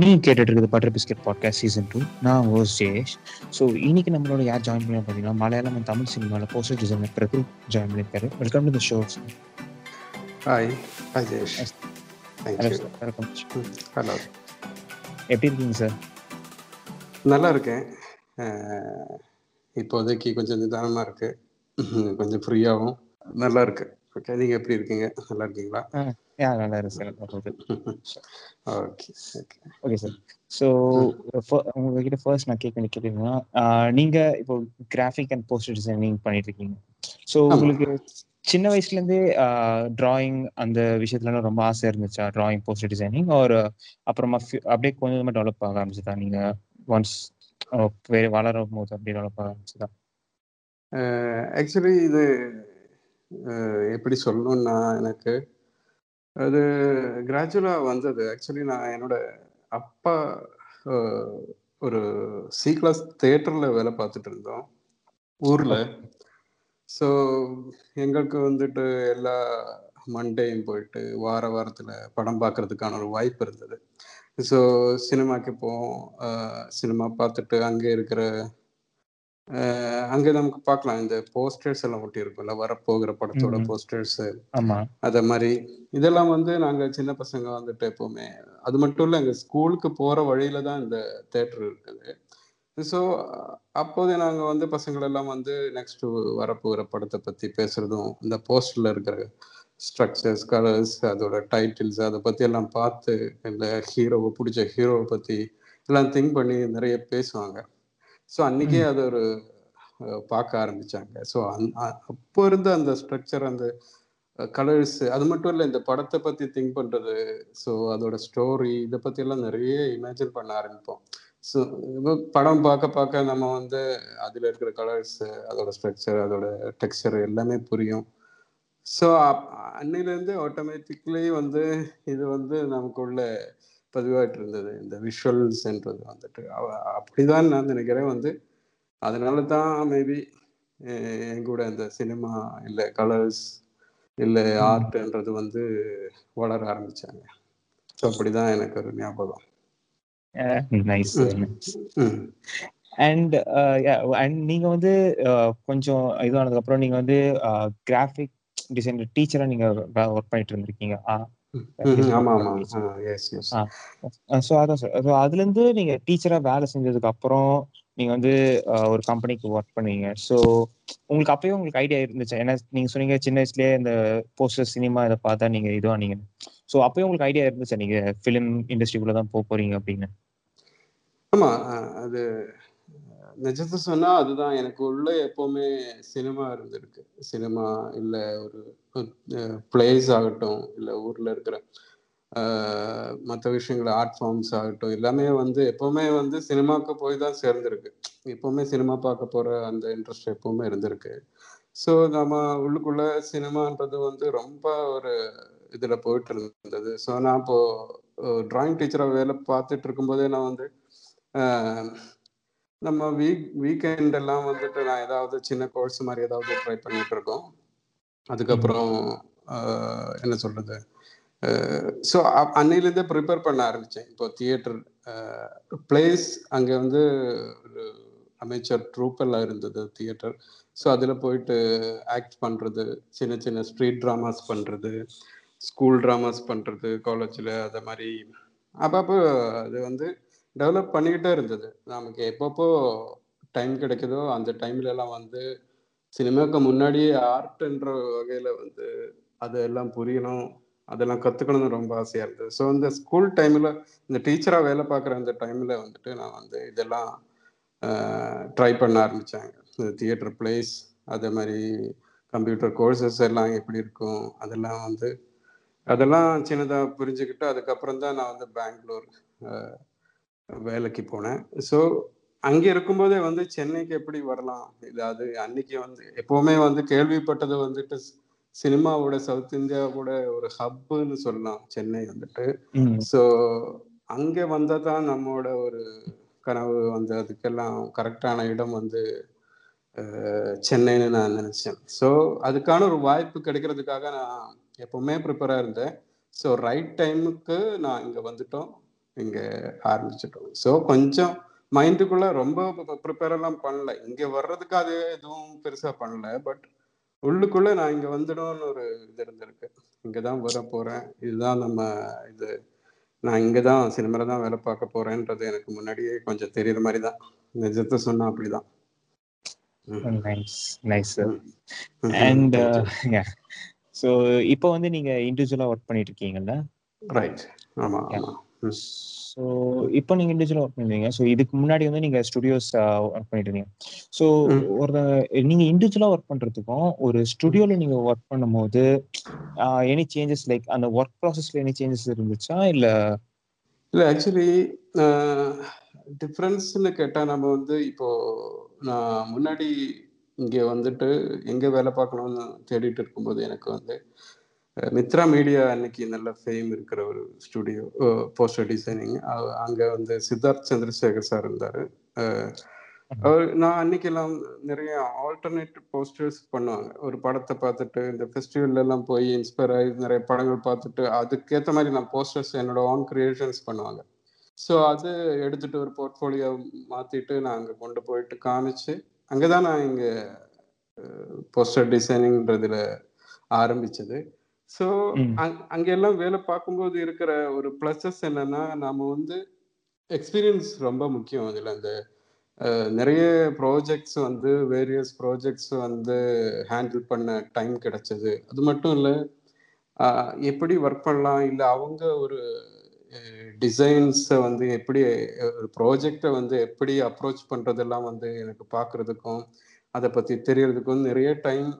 நீங்க கேட்டுட்டு இருக்குது butter biscuit podcast season two நான் ஓஸ் ஜெயேஷ். ஸோ இன்னைக்கு நம்மளோட யார் ஜாயின் பண்ணி பார்த்தீங்கன்னா மலையாளம் and தமிழ் சினிமாவில் போஸ்டர் டிசைனர் பிரபு ஜாயின் பண்ணியிருக்காரு. Welcome to the show hi hi Jayesh hello எப்படி இருக்கீங்க சார் நல்லா இருக்கேன். இப்போதைக்கு கொஞ்சம் நிதானமாக இருக்கு. கொஞ்சம் ஃப்ரீயாகவும் நல்லா இருக்கு. ஓகே நீங்கள் எப்படி இருக்கீங்க? நல்லா இருக்கீங்களா? யா நல்லா இருக்கு sir okay okay sir so உங்ககிட்ட ஃபர்ஸ்ட் நான் கேட்க கேட்டீங்கன்னா நீங்க இப்போ கிராஃபிக் அண்ட் போஸ்டர் டிசைனிங் பண்ணிட்டு இருக்கீங்க. ஸோ. உங்களுக்கு சின்ன வயசுல இருந்தே டிராயிங் அந்த விஷயத்துல ரொம்ப ஆசை இருந்துச்சா? டிராயிங் போஸ்டர் டிசைனிங் ஒரு அப்புறமா அப்படியே கொஞ்சம் கொஞ்சமா டெவலப் ஆக ஆரம்பிச்சுதா? நீங்க ஒன்ஸ் வளரும் போது அப்படியே டெவலப் ஆக ஆரம்பிச்சுதா? ஆக்சுவலி இது எப்படி சொல்லணும்னா எனக்கு அது கிராஜுவலாக வந்தது. ஆக்சுவலி நான் என்னோட அப்பா ஒரு சி கிளாஸ் தேட்டரில் வேலை பார்த்துட்டு இருந்தோம். ஊரில். ஸோ எங்களுக்கு வந்துட்டு எல்லா மண்டேயும் போயிட்டு வார வாரத்தில் படம் பார்க்கறதுக்கான ஒரு வாய்ப்பு இருந்தது. ஸோ சினிமாக்கு போவோம். சினிமா பார்த்துட்டு அங்கே இருக்கிற அங்கே நமக்கு பார்க்கலாம் இந்த போஸ்டர்ஸ் எல்லாம் ஒட்டி இருக்கும்ல வரப்போகிற படத்தோட. போஸ்டர்ஸ் அத மாதிரி இதெல்லாம் வந்து நாங்க சின்ன பசங்க வந்துட்டு எப்பவுமே அது மட்டும் இல்ல எங்க ஸ்கூலுக்கு போற வழியில தான் இந்த தேட்டர் இருக்குது. ஸோ அப்போதே நாங்க வந்து பசங்கள் எல்லாம் வந்து நெக்ஸ்ட் வரப்போகிற படத்தை பத்தி பேசுறதும் இந்த போஸ்டர்ல இருக்கிற ஸ்ட்ரக்சர்ஸ் கலர்ஸ் அதோட டைட்டில்ஸ் அதை பத்தி எல்லாம் பார்த்து இந்த ஹீரோவை பிடிச்ச ஹீரோவை பத்தி எல்லாம் திங்க் பண்ணி நிறைய பேசுவாங்க. ஸோ அன்னைக்கே அது ஒரு பார்க்க ஆரம்பிச்சாங்க. ஸோ அந் அப்போ இருந்த அந்த ஸ்ட்ரக்சர் அந்த கலர்ஸ் அது மட்டும் இல்லை இந்த படத்தை பத்தி திங்க் பண்றது ஸோ அதோட ஸ்டோரி இதை பத்தி எல்லாம் நிறைய இமேஜின் பண்ண ஆரம்பிப்போம். ஸோ படம் பார்க்க பார்க்க நம்ம வந்து அதுல இருக்கிற கலர்ஸ் அதோட ஸ்ட்ரக்சர் அதோட டெக்ஸ்சர் எல்லாமே புரியும். ஸோ அன்னையிலேருந்து ஆட்டோமேட்டிக்லி வந்து இது வந்து நமக்குள்ள பதிவாயிட்டு இருந்தது இந்த விஷுவல்ஸ்ன்றது வந்துட்டு. அப்படிதான் நான் நினைக்கிறேன். வந்து அதனால தான் மேபி என் கூட இந்த சினிமா இல்லை கலர்ஸ் இல்லை ஆர்ட்ன்றது வந்து வளர ஆரம்பிச்சாங்க. ஸோ அப்படிதான் எனக்கு ஒரு ஞாபகம். நைஸ் அண்ட் அண்ட் நீங்க வந்து கொஞ்சம் இதுவானதுக்கு அப்புறம் நீங்க வந்து கிராஃபிக் டிசைனர் டீச்சரா நீங்க ஒர்க் பண்ணிட்டு இருந்திருக்கீங்க. ஸோ அதான் சார் ஸோ அதுல இருந்து நீங்க டீச்சரா வேலை செஞ்சதுக்கு அப்புறம் நீங்க வந்து ஒரு கம்பெனிக்கு ஒர்க் பண்ணீங்க. ஸோ உங்களுக்கு அப்பயும் உங்களுக்கு ஐடியா இருந்துச்சு? ஏன்னா நீங்க சொன்னீங்க சின்ன வயசுலயே இந்த போஸ்டர் சினிமா இதை பார்த்தா நீங்க இதுவானீங்க ஸோ அப்பயும் உங்களுக்கு ஐடியா இருந்துச்சா? நீங்க ஃபிலிம் இண்டஸ்ட்ரிக்குள்ள தான் போக போறீங்க அப்படின்னு. ஆமா அது நிஜத்தை சொன்னா அதுதான். எனக்கு உள்ள எப்பவுமே சினிமா இருந்திருக்கு. சினிமா இல்ல ஒரு பிளேஸ் ஆகட்டும் இல்ல ஊர்ல இருக்கிற மற்ற விஷயங்கள் ஆர்ட் ஃபார்ம்ஸ் ஆகட்டும் எல்லாமே வந்து எப்பவுமே வந்து சினிமாவுக்கு போய் தான் சேர்ந்திருக்கு. எப்பவுமே சினிமா பார்க்க போற அந்த இன்ட்ரெஸ்ட் எப்பவுமே இருந்திருக்கு. ஸோ நம்ம உள்ளுக்குள்ள சினிமான்றது வந்து ரொம்ப ஒரு இதுல போயிட்டு இருந்தது. ஸோ நான் இப்போ டிராயிங் டீச்சராக வேலை பார்த்துட்டு இருக்கும்போதே நான் வந்து நம்ம வீக் வீக்கெண்ட் எல்லாம் வந்துட்டு நான் ஏதாவது சின்ன கோர்ஸ் மாதிரி ஏதாவது ட்ரை பண்ணிட்டு இருக்கோம். அதுக்கப்புறம் என்ன சொல்றது? ஸோ அன்னையிலேருந்தே ப்ரிப்பேர் பண்ண ஆரம்பித்தேன் இப்போ தியேட்டர் பிளேஸ் அங்கே வந்து ஒரு அமைச்சர் ட்ரூப் எல்லாம் இருந்தது தியேட்டர் ஸோ அதில் போயிட்டு ஆக்ட் பண்ணுறது சின்ன சின்ன ஸ்ட்ரீட் ட்ராமாஸ் பண்ணுறது ஸ்கூல் ட்ராமாஸ் பண்ணுறது காலேஜில் அதை மாதிரி. அப்பப்போ அது வந்து டெவலப் பண்ணிக்கிட்டே இருந்தது. நமக்கு எப்பப்போ டைம் கிடைக்குதோ அந்த டைம்ல எல்லாம் வந்து சினிமாவுக்கு முன்னாடியே ஆர்ட்ன்ற வகையில் வந்து அதெல்லாம் புரியணும் அதெல்லாம் கத்துக்கணும்னு ரொம்ப ஆசையாக இருந்தது. ஸோ இந்த ஸ்கூல் டைமில் இந்த டீச்சராக வேலை பார்க்குற அந்த டைமில் வந்துட்டு நான் வந்து இதெல்லாம் ட்ரை பண்ண ஆரம்பிச்சாங்க இந்த தியேட்டர் பிளேஸ் அதே மாதிரி கம்ப்யூட்டர் கோர்சஸ் எல்லாம் எப்படி இருக்கும் அதெல்லாம் வந்து அதெல்லாம் சின்னதாக புரிஞ்சுக்கிட்டு அதுக்கப்புறம் தான் நான் வந்து பெங்களூர் வேலைக்கு போனேன். ஸோ அங்கே இருக்கும்போதே வந்து சென்னைக்கு எப்படி வரலாம்? இது அது அன்னைக்கு வந்து எப்போவுமே வந்து கேள்விப்பட்டது வந்துட்டு சினிமாவோட சவுத் இந்தியாவோட ஒரு ஹப்புன்னு சொல்லலாம். சென்னை வந்துட்டு. ஸோ அங்கே வந்தால் தான் நம்மளோட ஒரு கனவு வந்து அதுக்கெல்லாம் கரெக்டான இடம் வந்து சென்னைன்னு நான் நினச்சேன். ஸோ அதுக்கான ஒரு வாய்ப்பு கிடைக்கிறதுக்காக நான் எப்பவுமே ப்ரிப்பராக இருந்தேன். ஸோ ரைட் டைமுக்கு நான் இங்கே வந்துட்டோம். இங்க ஆரம்பிச்சிட்டோம். ஸோ கொஞ்சம் மைண்டுக்குள்ள ரொம்ப ப்ரிப்பேர் எல்லாம் பண்ணல. இங்க வர்றதுக்கு அது எதுவும் பெருசா பண்ணல. பட் உள்ளுக்குள்ள நான் இங்க வந்துடும்னு ஒரு இது இருந்திருக்கு. இங்கதான் வர போறேன். இதுதான் நம்ம இது. நான் இங்க தான் சினிமால தான் வேலை பார்க்க போறேன்றது எனக்கு முன்னாடியே கொஞ்சம் தெரியுற மாதிரி தான். நிஜத்தை சொன்னா அப்படிதான். Nice nice. அண்ட். ஸோ இப்போ வந்து நீங்க இண்டிவிஜுவலா ஒர்க் பண்ணிட்டு இருக்கீங்கல்ல? ரைட் ஆமா ஆமா. ம். ஸோ இப்போ நீங்க இண்டிவிஜுவலா ஒர்க் பண்ணுவீங்க ஸோ இதுக்கு முன்னாடி வந்து நீங்க ஸ்டுடியோஸ் ஒர்க் பண்ணிட்டு இருந்தீங்க ஸோ. ஒரு நீங்க இண்டிவிஜுவலா ஒர்க் பண்றதுக்கும் ஒரு ஸ்டுடியோல நீங்க ஒர்க் பண்ணும்போது எனி சேஞ்சஸ் லைக் அந்த ஒர்க் ப்ராசஸ்ல எனி சேஞ்சஸ் இருந்துச்சா? இல்ல? இல்ல ஆக்சுவலி டிஃப்ரென்ஸ்னு கேட்டா நம்ம வந்து இப்போ நான் முன்னாடி இங்க வந்துட்டு எங்க வேலை பார்க்கணும்னு தேடிட்டு இருக்கும்போது எனக்கு வந்து மித்ரா மீடியா அன்னைக்கு நல்ல ஃபேம் இருக்கிற ஒரு ஸ்டுடியோ போஸ்டர் டிசைனிங் அங்க வந்து சித்தார்த் சந்திரசேகர் சார் இருந்தாரு. அவர் நான் அன்னைக்கெல்லாம் நிறைய ஆல்டர்னேட் போஸ்டர்ஸ் பண்ணுவாங்க. ஒரு படத்தை பார்த்துட்டு இந்த ஃபெஸ்டிவல்ல எல்லாம் போய் இன்ஸ்பயர் ஆகி நிறைய படங்கள் பார்த்துட்டு அதுக்கேற்ற மாதிரி நான் போஸ்டர்ஸ் என்னோட ஆன் கிரியேஷன்ஸ் பண்ணுவாங்க. ஸோ அது எடுத்துட்டு ஒரு போர்ட்ஃபோலியோ மாத்திட்டு நான் அங்கே கொண்டு போயிட்டு காமிச்சு அங்கதான் நான் இங்க போஸ்டர் டிசைனிங்ன்றதுல ஆரம்பிச்சது. ஸோ. அங்கெல்லாம் வேலை பார்க்கும்போது இருக்கிற ஒரு ப்ளஸஸ் என்னன்னா நாம வந்து எக்ஸ்பீரியன்ஸ் ரொம்ப முக்கியம் அதில். அந்த நிறைய ப்ராஜெக்ட்ஸ் வந்து வேரியஸ் ப்ராஜெக்ட்ஸ் வந்து ஹேண்டில் பண்ண டைம் கிடைச்சது. அது மட்டும் இல்லை எப்படி ஒர்க் பண்ணலாம்? இல்லை அவங்க ஒரு டிசைன்ஸை வந்து எப்படி ஒரு ப்ராஜெக்டை வந்து எப்படி அப்ரோச் பண்ணுறதெல்லாம் வந்து எனக்கு பார்க்குறதுக்கும் அதை பற்றி தெரியறதுக்கும் நிறைய டைம்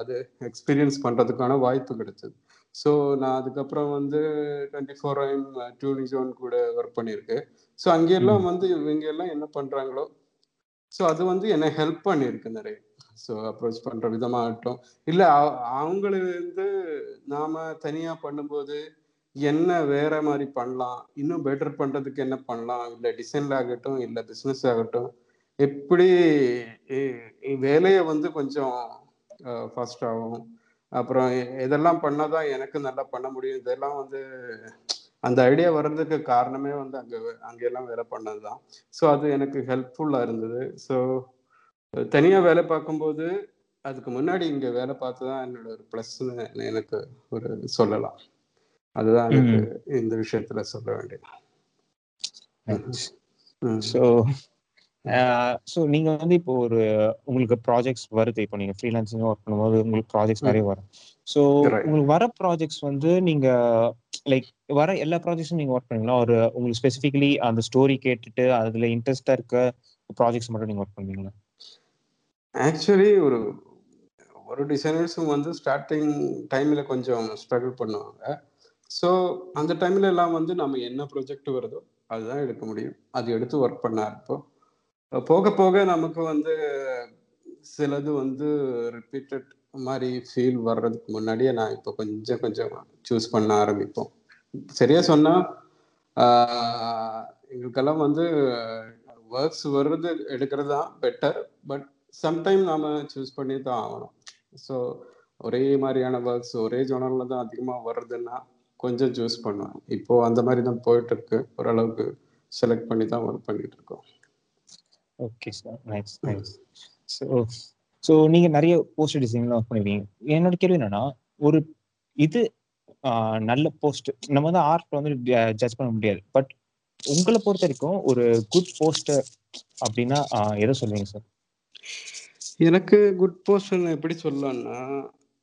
அது எக்ஸ்பீரியன்ஸ் பண்ணுறதுக்கான வாய்ப்பு கிடைச்சது. ஸோ நான் அதுக்கப்புறம் வந்து twenty four AM Tuney John கூட ஒர்க் பண்ணியிருக்கேன். ஸோ அங்கெல்லாம் வந்து இவங்க எல்லாம் என்ன பண்ணுறாங்களோ ஸோ அது வந்து என்னை ஹெல்ப் பண்ணியிருக்கு நிறைய. ஸோ அப்ரோச் பண்ணுற விதமாகட்டும். இல்லை அவங்களுக்கு நாம தனியாக பண்ணும்போது என்ன வேற மாதிரி பண்ணலாம் இன்னும் பெட்டர் பண்றதுக்கு என்ன பண்ணலாம் இல்லை டிசைன்ல ஆகட்டும் இல்லை பிஸ்னஸ் ஆகட்டும் எப்படி வேலையை வந்து கொஞ்சம் ஃபாஸ்ட் ஆகும். அப்புறம் எதெல்லாம் பண்ணாதான் எனக்கு நல்லா பண்ண முடியும். இதெல்லாம் வந்து அந்த ஐடியா வர்றதுக்கு காரணமே வந்து அங்கே அங்கெல்லாம் வேலை பண்ணது தான் ஸோ அது எனக்கு ஹெல்ப்ஃபுல்லாக இருந்தது. ஸோ தனியாக வேலை பார்க்கும்போது அதுக்கு முன்னாடி இங்கே வேலை பார்த்து தான் என்னோட ஒரு ப்ளஸ்ன்னு எனக்கு ஒரு சொல்லலாம். அதுதான் எனக்கு இந்த விஷயத்துல சொல்ல வேண்டியது. ஸோ ஸோ நீங்க வந்து இப்போ ஒரு உங்களுக்கு ப்ராஜெக்ட்ஸ் வருது. இப்போ நீங்க ஃப்ரீலான்சிங் ஒர்க் பண்ணும்போது உங்களுக்கு ப்ராஜெக்ட்ஸ் நிறைய வரும். ஸோ உங்களுக்கு வர ப்ராஜெக்ட்ஸ் வந்து நீங்க லைக் வர எல்லா ப்ராஜெக்ட்ஸும் நீங்க ஒர்க் பண்ணுவீங்களா? ஒரு உங்களுக்கு ஸ்பெசிஃபிக்கலி அந்த ஸ்டோரி கேட்டுட்டு அதுல இன்ட்ரெஸ்டா இருக்க ப்ராஜெக்ட்ஸ் மட்டும் நீங்க ஒர்க் பண்ணுவீங்களா? ஆக்சுவலி ஒரு ஒரு டிசைனர்ஸும் வந்து ஸ்டார்டிங் டைம்ல கொஞ்சம் ஸ்ட்ரகிள் பண்ணுவாங்க. ஸோ அந்த டைம்ல எல்லாம் வந்து நம்ம என்ன ப்ரொஜெக்ட் வருதோ அதுதான் எடுக்க முடியும். அது எடுத்து ஒர்க் பண்ண ஆரம்பிப்போம் போக போக நமக்கு வந்து சிலது வந்து ரிப்பீட்டட் மாதிரி ஃபீல் வர்றதுக்கு முன்னாடியே நான் இப்போ கொஞ்சம் கொஞ்சம் சூஸ் பண்ண ஆரம்பிப்போம். சரியா சொன்னா எங்களுக்கெல்லாம் வந்து ஒர்க்ஸ் வர்றது எடுக்கிறது தான் பெட்டர் பட் சம்டைம் நாம சூஸ் பண்ணி தான் ஆகணும். ஸோ ஒரே மாதிரியான ஒர்க்ஸ் ஒரே ஜோனலில் தான் அதிகமாக வருதுன்னா கொஞ்சம் சூஸ் பண்ணுவேன். இப்போ அந்த மாதிரி தான் போயிட்டு இருக்கு. ஓரளவுக்கு செலக்ட் பண்ணி தான் ஒர்க் பண்ணிட்டு இருக்கோம். Okay sir nice nice so so நீங்க நிறைய போஸ்டர் டிசைன்லாம் ஒர்க் பண்ணுவீங்க என்னோட கேள்வி என்னன்னா ஒரு இது நல்ல போஸ்ட் நம்ம வந்து ஆர்ட் வந்து ஜட்ஜ் பண்ண முடியாது. பட் உங்களை பொறுத்த வரைக்கும் ஒரு குட் போஸ்டர் அப்படின்னா எதை சொல்லுவீங்க சார் எனக்கு குட் போஸ்டர் எப்படி சொல்லலாம்னா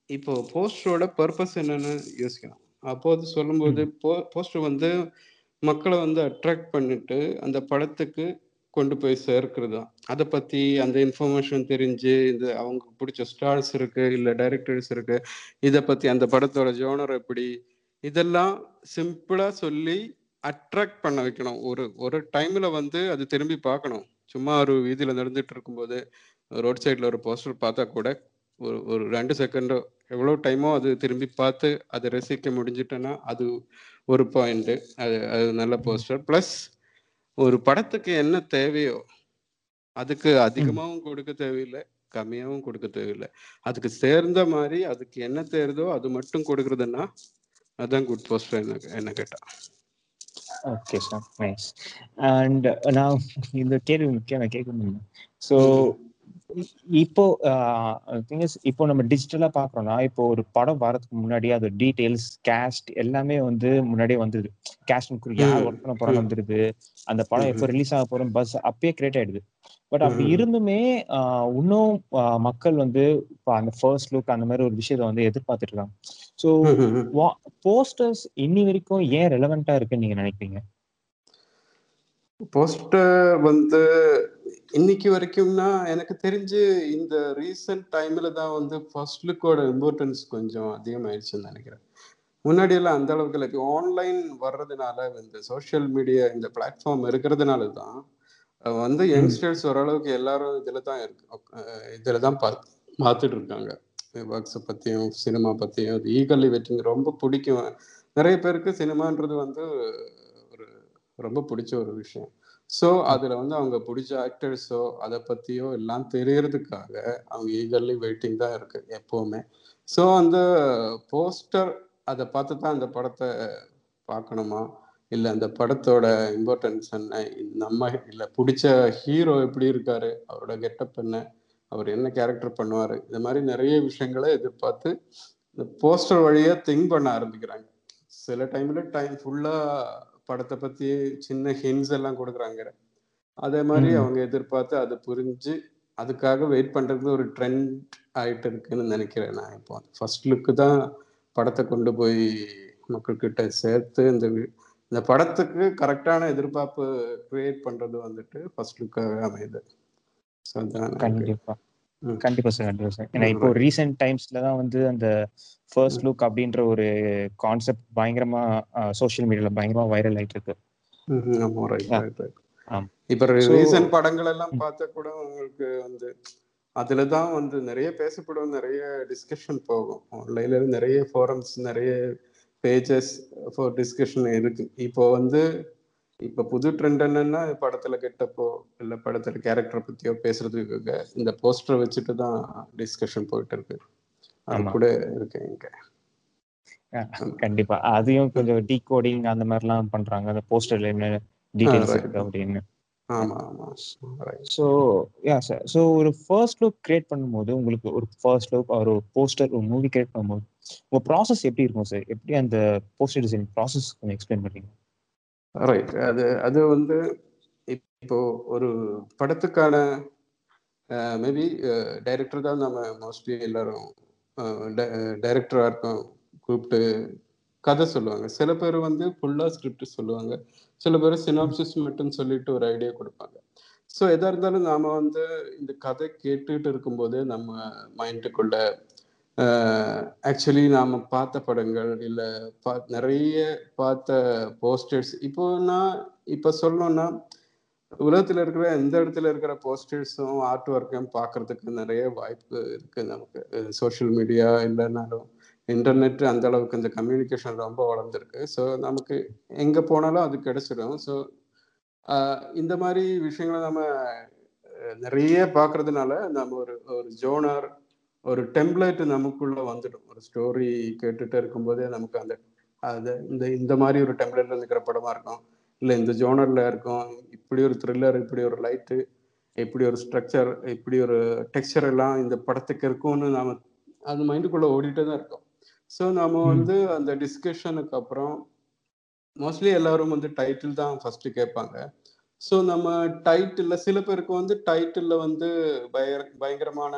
இப்போ போஸ்டரோட பர்பஸ் என்னன்னு யோசிக்கணும். அப்போது சொல்லும்போது போ போஸ்டர் வந்து மக்களை வந்து அட்ராக்ட் பண்ணிட்டு அந்த படத்துக்கு கொண்டு போய் சேர்க்கிறது? தான் அதை பற்றி அந்த இன்ஃபர்மேஷன் தெரிஞ்சு இந்த அவங்க பிடிச்ச ஸ்டார்ஸ் இருக்குது இல்லை டைரக்டர்ஸ் இருக்குது இதை பற்றி அந்த படத்தோட ஜோனர் எப்படி? இதெல்லாம் சிம்பிளாக சொல்லி அட்ராக்ட் பண்ண வைக்கணும். ஒரு ஒரு டைமில் வந்து அது திரும்பி பார்க்கணும். சும்மா ஒரு வீதியில் நடந்துட்டு இருக்கும்போது ரோட் சைடில் ஒரு போஸ்டர் பார்த்தா கூட ஒரு ஒரு ரெண்டு செகண்டோ எவ்வளோ டைமோ அது திரும்பி பார்த்து அதை ரசிக்க முடிஞ்சிட்டோன்னா அது ஒரு பாயிண்ட்டு அது அது நல்ல போஸ்டர் ப்ளஸ் ஒரு படத்துக்கு என்ன தேவையோ அதுக்கு அதிகமாகவும் கொடுக்க தேவையில்லை கம்மியாகவும் கொடுக்க தேவையில்லை. அதுக்கு சேர்ந்த மாதிரி அதுக்கு என்ன தேர்தோ அது மட்டும் கொடுக்குறதுன்னா அதுதான் குட் போஸ்டர் என்ன என்ன கேட்டா. ஓகே சார் நைஸ் அண்ட் நான் இந்த கேள்வி முக்கியம் நான் கேட்கணும் ஸோ இப்போ இப்போ நம்ம டிஜிட்டலா பாக்குறோம்னா இப்போ ஒரு படம் வரதுக்கு முன்னாடி அது டீடைல்ஸ் கேஸ்ட் எல்லாமே வந்து முன்னாடியே வந்துருது. கேஸ்ட் யார் ஒர்க் பண்ண போறோம் வந்துருது. அந்த படம் எப்போ ரிலீஸ் ஆக போறோம் பஸ் அப்பயே கிரியேட் ஆயிடுது. பட் அப்படி இருந்துமே இன்னும் மக்கள் வந்து இப்போ அந்த ஃபர்ஸ்ட் லுக் அந்த மாதிரி ஒரு விஷயத்த வந்து எதிர்பார்த்துட்டு இருக்காங்க. ஸோ போஸ்டர்ஸ் இன்னி வரைக்கும் ஏன் ரெலவெண்டா இருக்குன்னு நீங்க நினைக்கிறீங்க? போஸ்டர் வந்து இன்னைக்கு வரைக்கும்னா எனக்கு தெரிஞ்சு இந்த ரீசெண்ட் டைம்ல தான் வந்து ஃபர்ஸ்ட் லுக்கோட இம்பார்ட்டன்ஸ் கொஞ்சம் அதிகமாயிடுச்சுன்னு நினைக்கிறேன். முன்னாடி எல்லாம் அந்த அளவுக்கு இல்லை. ஆன்லைன் வர்றதுனால இந்த சோஷியல் மீடியா இந்த பிளாட்ஃபார்ம் இருக்கிறதுனால தான் வந்து யங்ஸ்டர்ஸ் ஓரளவுக்கு எல்லாரும் இதுல தான் இருக்கு. இதுல தான் பார்த்து பார்த்துட்டு இருக்காங்க. ஒர்க்ஸை பற்றியும் சினிமா பற்றியும் அது ஈகல்லி வெட்டிங் ரொம்ப பிடிக்கும். நிறைய பேருக்கு சினிமான்றது வந்து ரொம்ப பிடிச்ச ஒரு விஷயம். ஸோ அதில் வந்து அவங்க பிடிச்ச ஆக்டர்ஸோ அதை பற்றியோ எல்லாம் தெரியறதுக்காக அவங்க ஈகர்லி வெயிட்டிங் தான் இருக்கு எப்போவுமே. ஸோ அந்த போஸ்டர் அதை பார்த்து தான் அந்த படத்தை பார்க்கணுமா? இல்லை அந்த படத்தோட இம்பார்ட்டன்ஸ் என்ன? நம்ம இல்லை பிடிச்ச ஹீரோ எப்படி இருக்காரு? அவரோட கெட்டப் என்ன? அவர் என்ன கேரக்டர் பண்ணுவார்? இந்த மாதிரி நிறைய விஷயங்களை எதிர்பார்த்து இந்த போஸ்டர் வழியாக திங்க் பண்ண ஆரம்பிக்கிறாங்க. சில டைமில் டைம் ஃபுல்லாக படத்தை பற்றி சின்ன ஹின்ஸ் எல்லாம் கொடுக்குறாங்க. அதே மாதிரி அவங்க எதிர்பார்த்து அதை புரிஞ்சு அதுக்காக வெயிட் பண்ணுறது ஒரு ட்ரெண்ட் ஆகிட்டு இருக்குன்னு நினைக்கிறேன் நான் இப்போ. ஃபர்ஸ்ட் லுக்கு தான் படத்தை கொண்டு போய் மக்கள்கிட்ட சேர்த்து இந்த இந்த படத்துக்கு கரெக்டான எதிர்பார்ப்பு கிரியேட் பண்றது வந்துட்டு ஃபர்ஸ்ட் லுக்காக அமையுது. கண்டிப்பா. கண்டிப்பா சார் கண்டிப்பா சார். ஏன்னா இப்போ ரீசெண்ட் டைம்ஸ்ல தான் வந்து அந்த ஃபர்ஸ்ட் லுக் அப்படின்ற ஒரு கான்செப்ட் பயங்கரமா சோஷியல் மீடியால பயங்கரமா வைரல் ஆயிட்டு இருக்கு இப்ப ரீசெண்ட் படங்கள் எல்லாம் பார்த்தா கூட உங்களுக்கு வந்து அதுல தான் வந்து நிறைய பேசப்படும் நிறைய டிஸ்கஷன் போகும். ஆன்லைன்ல நிறைய ஃபோரம்ஸ் நிறைய பேஜஸ் ஃபார் டிஸ்கஷன் இருக்கு. இப்போ வந்து இப்போ புது ட்ரெண்ட் என்னன்னா படத்துல கெட்டப்போ இல்ல படத்துல கேரக்டர் பத்தியோ பேசுறதுக்கு இந்த போஸ்டர் வச்சுட்டு தான் டிஸ்கஷன் போயிட்டு இருக்கு. அது கூட இருக்கு இங்க. கண்டிப்பா. அதையும் கொஞ்சம் டீ கோடிங் அந்த மாதிரிலாம் பண்றாங்க. அந்த போஸ்டர்ல என்ன டீடைல்ஸ் இருக்கு அப்படின்னு. ஆமா ஆமா. ஸோ யா சார் ஸோ ஒரு ஃபர்ஸ்ட் லுக் கிரியேட் பண்ணும்போது உங்களுக்கு ஒரு ஃபர்ஸ்ட் லுக் ஒரு போஸ்டர் ஒரு மூவி கிரியேட் பண்ணும்போது உங்க ப்ராசஸ் எப்படி இருக்கும் சார் எப்படி அந்த போஸ்டர் டிசைன் ப்ராசஸ் கொஞ்சம் எக்ஸ்பிளைன் பண்ணுறீங்க ரைட் அது அது வந்து இப்போ ஒரு படத்துக்கான மேபி டைரக்டர் தான் நம்ம மோஸ்ட்லி எல்லாரும் டைரக்டராக இருக்கோம் கூப்பிட்டு கதை சொல்லுவாங்க. சில பேர் வந்து ஃபுல்லாக ஸ்கிரிப்ட் சொல்லுவாங்க. சில பேர் சினாப்சிஸ் மட்டும் சொல்லிட்டு ஒரு ஐடியா கொடுப்பாங்க. ஸோ எதாக இருந்தாலும் நாம் வந்து இந்த கதை கேட்டுட்டு இருக்கும்போது நம்ம மைண்டுக்குள்ள ஆக்சுவலி நாம் பார்த்த படங்கள் இல்லை பா நிறைய பார்த்த போஸ்டர்ஸ் இப்போ நான் இப்போ சொல்லணும்னா உலகத்தில் இருக்கிற எந்த இடத்துல இருக்கிற போஸ்டர்ஸும் ஆர்ட் ஒர்க்கையும் பார்க்கறதுக்கு நிறைய வாய்ப்பு இருக்குது நமக்கு. சோஷியல் மீடியா இல்லைனாலும் இன்டர்நெட் அந்த அளவுக்கு இந்த கம்யூனிகேஷன் ரொம்ப வளர்ந்துருக்கு. ஸோ நமக்கு எங்கே போனாலும் அது கிடைச்சிடும் ஸோ இந்த மாதிரி விஷயங்களை நம்ம நிறைய பார்க்கறதுனால நம்ம ஒரு ஒரு ஜோனர் ஒரு டெம்ப்ளேட் நமக்குள்ள வந்துடும். ஒரு ஸ்டோரி கேட்டுட்டு இருக்கும்போதே நமக்கு அந்த அது இந்த இந்த மாதிரி ஒரு டெம்ப்ளேட்ல இருக்கிற படமா இருக்கும். இல்லை இந்த ஜோனர்ல இருக்கும். இப்படி ஒரு த்ரில்லர் இப்படி ஒரு லைட்டு இப்படி ஒரு ஸ்ட்ரக்சர் இப்படி ஒரு டெக்ஸ்டர் எல்லாம் இந்த படத்துக்கு இருக்கும்னு நாம அது மைண்டுக்குள்ள ஓடிட்டே தான் இருக்கும். ஸோ நம்ம வந்து அந்த டிஸ்கஷனுக்கு அப்புறம் மோஸ்ட்லி எல்லாரும் வந்து டைட்டில் தான் ஃபர்ஸ்ட் கேட்பாங்க. ஸோ நம்ம டைட்டில் சில பேருக்கு வந்து டைட்டிலில் வந்து பய பயங்கரமான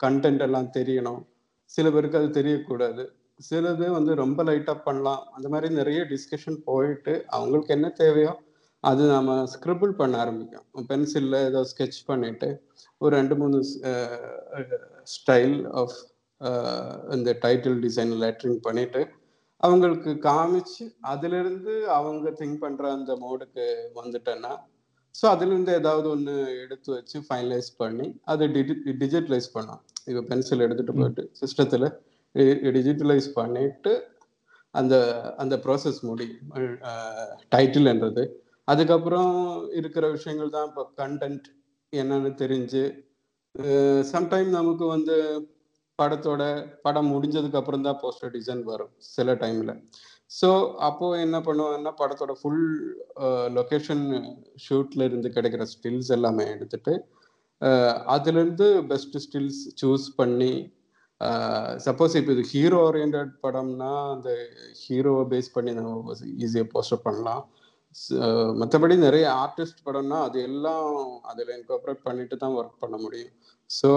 கண்டென்ட் எல்லாம் தெரியணும். சில பேருக்கு அது தெரியக்கூடாது. சிலது வந்து ரொம்ப லைட்டாக பண்ணலாம். அந்த மாதிரி நிறைய டிஸ்கஷன் போயிட்டு அவங்களுக்கு என்ன தேவையோ அது நம்ம ஸ்கிரிபிள் பண்ண ஆரம்பிக்கும். பென்சிலில் ஏதோ ஸ்கெட்ச் பண்ணிவிட்டு ஒரு ரெண்டு மூணு ஸ்டைல் ஆஃப் இந்த டைட்டில் டிசைன் லெட்டரிங் பண்ணிவிட்டு அவங்களுக்கு காமிச்சு அதிலிருந்து அவங்க திங்க் பண்ணுற அந்த மோடுக்கு வந்துட்டேன்னா ஸோ அதுலேருந்து ஏதாவது ஒன்று எடுத்து வச்சு ஃபைனலைஸ் பண்ணி அதை டிஜி டிஜிட்டலைஸ் பண்ணோம் இப்போ பென்சில் எடுத்துட்டு போயிட்டு சிஸ்டத்தில் டிஜிட்டலைஸ் பண்ணிட்டு அந்த அந்த ப்ராசஸ் முடியும் டைட்டில்ன்றது அதுக்கப்புறம் இருக்கிற விஷயங்கள் தான் இப்போ கண்டென்ட் என்னன்னு தெரிஞ்சு சம்டைம் நமக்கு வந்து படத்தோட படம் முடிஞ்சதுக்கு அப்புறம் தான் போஸ்டர் டிசைன் வரும் சில டைம்ல ஸோ அப்போ என்ன பண்ணுவாங்கன்னா படத்தோட ஃபுல் லொக்கேஷன் ஷூட்ல இருந்து கிடைக்கிற ஸ்டில்ஸ் எல்லாமே எடுத்துட்டு அதுலேருந்து பெஸ்ட் ஸ்டில்ஸ் சூஸ் பண்ணி சப்போஸ் இப்போ இது ஹீரோ ஓரியன்ட் படம்னா அந்த ஹீரோவை பேஸ் பண்ணி நம்ம ஈஸியாக போஸ்டர் பண்ணலாம். மற்றபடி நிறைய ஆர்டிஸ்ட் படம்னா அது எல்லாம் அதில் இன்கோப்ரேட் பண்ணிட்டு தான் ஒர்க் பண்ண முடியும். ஸோ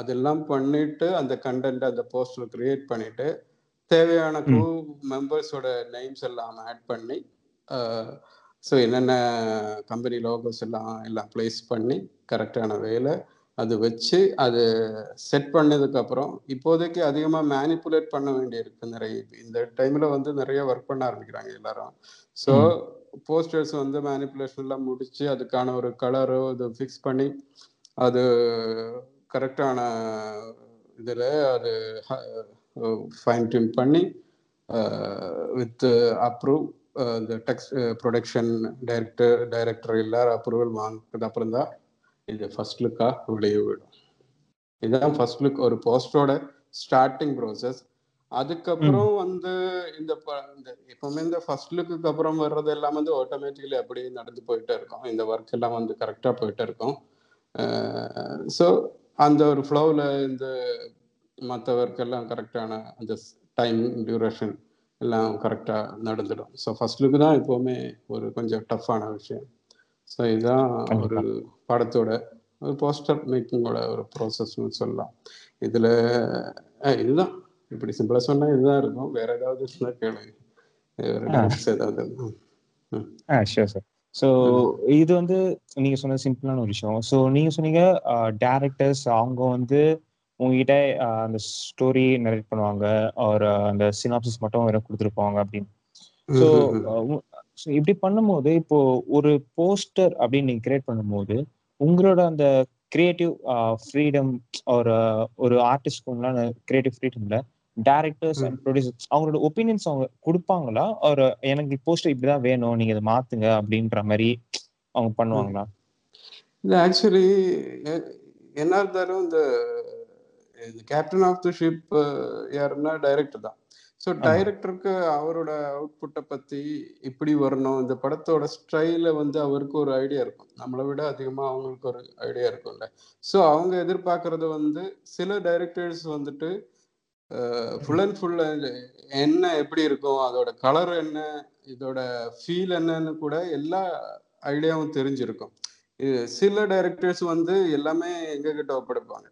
அதெல்லாம் பண்ணிட்டு அந்த கண்டென்ட் அந்த போஸ்டர் கிரியேட் பண்ணிட்டு தேவையான க்ரூ மெம்பர்ஸோட நேம்ஸ் எல்லாம் ஆட் பண்ணி ஸோ என்னென்ன கம்பெனி லோகோஸ் எல்லாம் எல்லாம் ப்ளேஸ் பண்ணி கரெக்டான வேலை அது வச்சு அது செட் பண்ணதுக்கப்புறம் இப்போதைக்கு அதிகமாக மேனிப்புலேட் பண்ண வேண்டியிருக்கு நிறைய இந்த டைமில் வந்து நிறைய ஒர்க் பண்ண ஆரம்பிக்கிறாங்க எல்லாரும். ஸோ போஸ்டர்ஸ் வந்து மேனிப்புலேஷன் எல்லாம் முடிச்சு அதுக்கான ஒரு கலரோ இது ஃபிக்ஸ் பண்ணி அது கரெக்டான இதில் அது ஃபைன் டியூன் பண்ணி வித் அப்ரூவ் இந்த டெக்ஸ்ட் ப்ரொடக்ஷன் டைரக்டர் டைரக்டர் எல்லாரும் அப்ரூவல் வாங்கினது அப்புறம் தான் இது ஃபர்ஸ்ட் லுக்காக வெளியே விடும் இதுதான் ஃபர்ஸ்ட் லுக் ஒரு போஸ்டரோட ஸ்டார்டிங் ப்ரோசஸ் அதுக்கப்புறம் வந்து இந்த இந்த எப்பவுமே இந்த ஃபர்ஸ்ட் லுக்கு அப்புறம் வர்றது எல்லாம் வந்து ஆட்டோமேட்டிக்கலி அப்படியே நடந்து போயிட்டே இருக்கும். இந்த ஒர்க் எல்லாம் வந்து கரெக்டாக போயிட்டே இருக்கும். ஸோ அந்த ஒரு ஃப்ளோவில் இந்த மற்ற ஒர்க் எல்லாம் கரெக்டான அந்த டைம் டியூரேஷன் எல்லாம் கரெக்டாக நடந்துடும். ஸோ ஃபர்ஸ்ட் லுக்கு தான் எப்போவுமே ஒரு கொஞ்சம் டஃப்பான விஷயம். ஸோ இதுதான் ஒரு படத்தோட ஒரு போஸ்டர் மேக்கிங்கோட ஒரு ப்ராசஸ்னு சொல்லலாம். இதில் இதுதான். இப்படி சிம்பிளாக சொன்னால் இதுதான் இருக்கும். வேற ஏதாவது சொன்னால் கேளுங்க ஏதாவது. ஆ ஷியோர் சார் ஸோ இது வந்து நீங்க சொன்ன சிம்பிளான ஒரு விஷயம். ஸோ நீங்க சொன்னீங்க டேரக்டர்ஸ் அவங்க வந்து உங்ககிட்ட அந்த ஸ்டோரி நரேட் பண்ணுவாங்க. ஒரு அந்த சினாப்சிஸ் மட்டும் வேற கொடுத்துருப்பாங்க அப்படின்னு. ஸோ இப்படி பண்ணும்போது இப்போ ஒரு போஸ்டர் அப்படின்னு நீங்க கிரியேட் பண்ணும்போது உங்களோட அந்த கிரியேட்டிவ் ஃப்ரீடம் ஒரு ஒரு ஆர்டிஸ்ட்க்கு கிரியேட்டிவ் ஃப்ரீடம்ல டேரக்டர்ஸ் அண்ட் ப்ரொடியூசர்ஸ் அவங்களோட ஒப்பீனியன்ஸ் அவங்க கொடுப்பாங்களா? ஒரு எனக்கு போஸ்டர் இப்படிதான் வேணும் நீங்க இதை மாத்துங்க அப்படின்ற மாதிரி அவங்க பண்ணுவாங்களா? இல்லை ஆக்சுவலி என்ன இருந்தாலும் இந்த கேப்டன் ஆஃப் த ஷிப் யாருன்னா டைரக்டர் தான். ஸோ டைரக்டருக்கு அவரோட அவுட்புட்டை பற்றி இப்படி வரணும். இந்த படத்தோட ஸ்டைல வந்து அவருக்கு ஒரு ஐடியா இருக்கும். நம்மளை விட அதிகமாக அவங்களுக்கு ஒரு ஐடியா இருக்கும்ல. ஸோ அவங்க எதிர்பார்க்கறது வந்து சில டைரக்டர்ஸ் வந்துட்டு ஃபுல் அண்ட் ஃபுல் என்ன எப்படி இருக்கும் அதோட கலர் என்ன இதோட ஃபீல் என்னன்னு கூட எல்லா ஐடியாவும் தெரிஞ்சிருக்கும். சில டைரக்டர்ஸ் வந்து எல்லாமே எங்ககிட்ட ஒப்படைப்பாங்க.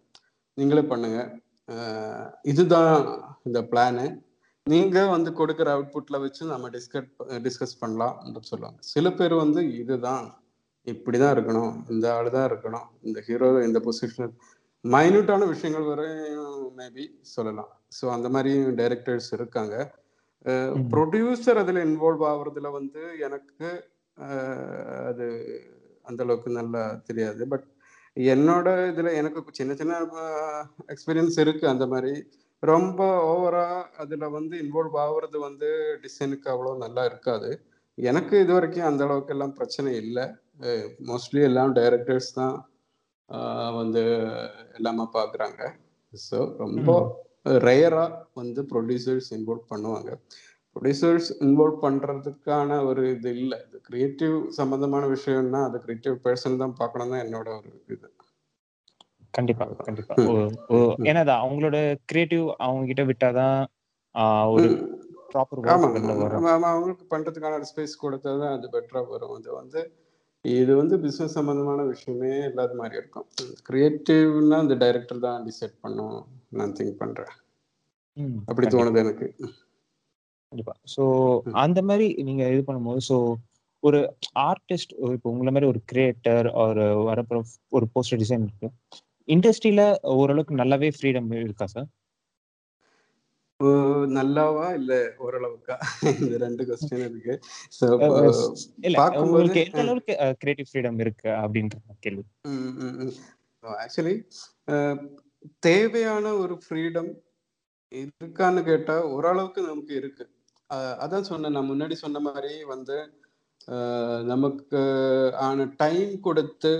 நீங்களே பண்ணுங்க. இதுதான் இந்த பிளானு நீங்க வந்து கொடுக்குற அவுட்புட்ல வச்சு நம்ம டிஸ்கட் டிஸ்கஸ் பண்ணலாம் சொல்லுவாங்க. சில பேர் வந்து இதுதான் இப்படிதான் இருக்கணும் இந்த ஆளு தான் இருக்கணும் இந்த ஹீரோ இந்த பொசிஷன் மைன்யூட்டான விஷயங்கள் வரையும் மேபி சொல்லலாம். ஸோ அந்த மாதிரி டைரக்டர்ஸ் இருக்காங்க. ப்ரொடியூசர் அதில் இன்வால்வ் ஆகுறதுல வந்து எனக்கு அது அந்த அளவுக்கு நல்லா தெரியாது. பட் என்னோட இதில் எனக்கு சின்ன சின்ன எக்ஸ்பீரியன்ஸ் இருக்கு அந்த மாதிரி. ரொம்ப ஓவரா அதில் வந்து இன்வால்வ் ஆகுறது வந்து டிசைனுக்கு அவ்வளோ நல்லா இருக்காது. எனக்கு இது வரைக்கும் அந்த அளவுக்கு எல்லாம் பிரச்சனை இல்லை. மோஸ்ட்லி எல்லாம் டைரக்டர்ஸ் தான் வந்து எல்லாமே பார்க்குறாங்க ஸோ ரொம்ப ரேயராக வந்து ப்ரொடியூசர்ஸ் இன்வால்வ் பண்ணுவாங்க. ப்ரொடியூசர்ஸ் இன்வால்வ் பண்ணுறதுக்கான ஒரு இது இல்லை. இது கிரியேட்டிவ் சம்மந்தமான விஷயம்னா அது கிரியேட்டிவ் பர்சன் தான் பார்க்கணும் தான் என்னோட ஒரு இது. கண்டிப்பா கண்டிப்பா. ஏன்னா அவங்களோட கிரியேட்டிவ் அவங்க கிட்ட விட்டாதான் ஒரு ப்ராப்பர் அவங்களுக்கு பண்றதுக்கான ஸ்பேஸ் கொடுத்தா தான் அது பெட்டரா வரும். அது வந்து இது வந்து பிசினஸ் சம்பந்தமான விஷயமே இல்லாத மாதிரி இருக்கும். கிரியேட்டிவ்னா அந்த டைரக்டர் தான் டிசைட் பண்ணும். நான் திங்க் பண்றேன். அப்படி தோணுது எனக்கு. கண்டிப்பா. ஸோ அந்த மாதிரி நீங்க இது பண்ணும்போது ஸோ ஒரு ஆர்டிஸ்ட் இப்போ உங்களை மாதிரி ஒரு கிரியேட்டர் ஒரு வரப்புற ஒரு போஸ்டர் டிசைன் இருக்கு. இண்டஸ்ட்ரியில ஓரளவுக்கு நல்லாவே ஃப்ரீடம் இருக்கா சார் நல்லாவா இல்ல ஓரளவுக்கா? இந்த ரெண்டு கொஸ்டின் இருக்கு. இல்ல உங்களுக்கு எந்த அளவுக்கு கிரியேட்டிவ் ஃப்ரீடம் இருக்கு அப்படின்ற கேள்வி. ஆக்சுவலி தேவையான ஒரு ஃப்ரீடம் இருக்கான்னு கேட்டா ஓரளவுக்கு நமக்கு இருக்கு. அதான் சொன்னேன் நான் முன்னாடி சொன்ன மாதிரி வந்து நமக்கு ஆன டைம் கொடுத்து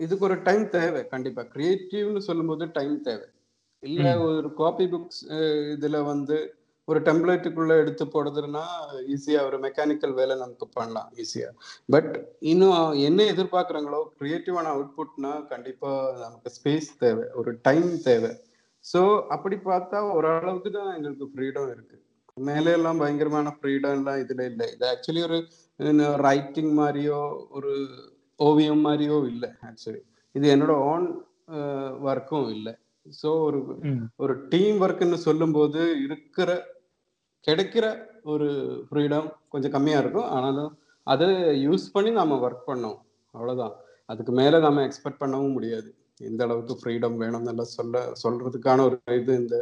இதுக்கு ஒரு டைம் தேவை கண்டிப்பா. கிரியேட்டிவ்னு சொல்லும்போது டைம் தேவை. இல்ல ஒரு காப்பி புக்ஸ் இதுல வந்து ஒரு டெம்ப்ளேட்டுக்குள்ள எடுத்து போடுறதுன்னா ஈஸியா ஒரு மெக்கானிக்கல் வேலை நமக்கு பண்ணலாம் ஈஸியா பட் இன்னும் என்ன எதிர்பார்க்குறாங்களோ கிரியேட்டிவான அவுட்புட்னா கண்டிப்பா நமக்கு ஸ்பேஸ் தேவை ஒரு டைம் தேவை. ஸோ அப்படி பார்த்தா ஓரளவுக்கு தான் எங்களுக்கு ஃப்ரீடம் இருக்கு. மேலே எல்லாம் பயங்கரமான ஃப்ரீடம் எல்லாம் இதுல இல்லை. இது ஆக்சுவலி ஒரு ரைட்டிங் மாதிரியோ ஒரு ஓவியம் மாதிரியோ இல்லை ஆக்சுவலி இது என்னோட ஓன் ஒர்க்கும் இல்லை. ஸோ ஒரு ஒரு டீம் ஒர்க்குன்னு சொல்லும்போது இருக்கிற கிடைக்கிற ஒரு ஃப்ரீடம் கொஞ்சம் கம்மியா இருக்கும். ஆனாலும் அதை யூஸ் பண்ணி நாம ஒர்க் பண்ணோம். அவ்வளவுதான். அதுக்கு மேல நாம எக்ஸ்பெக்ட் பண்ணவும் முடியாது. எந்த அளவுக்கு ஃப்ரீடம் வேணும்னு சொல்ல சொல்றதுக்கான ஒரு இது இந்த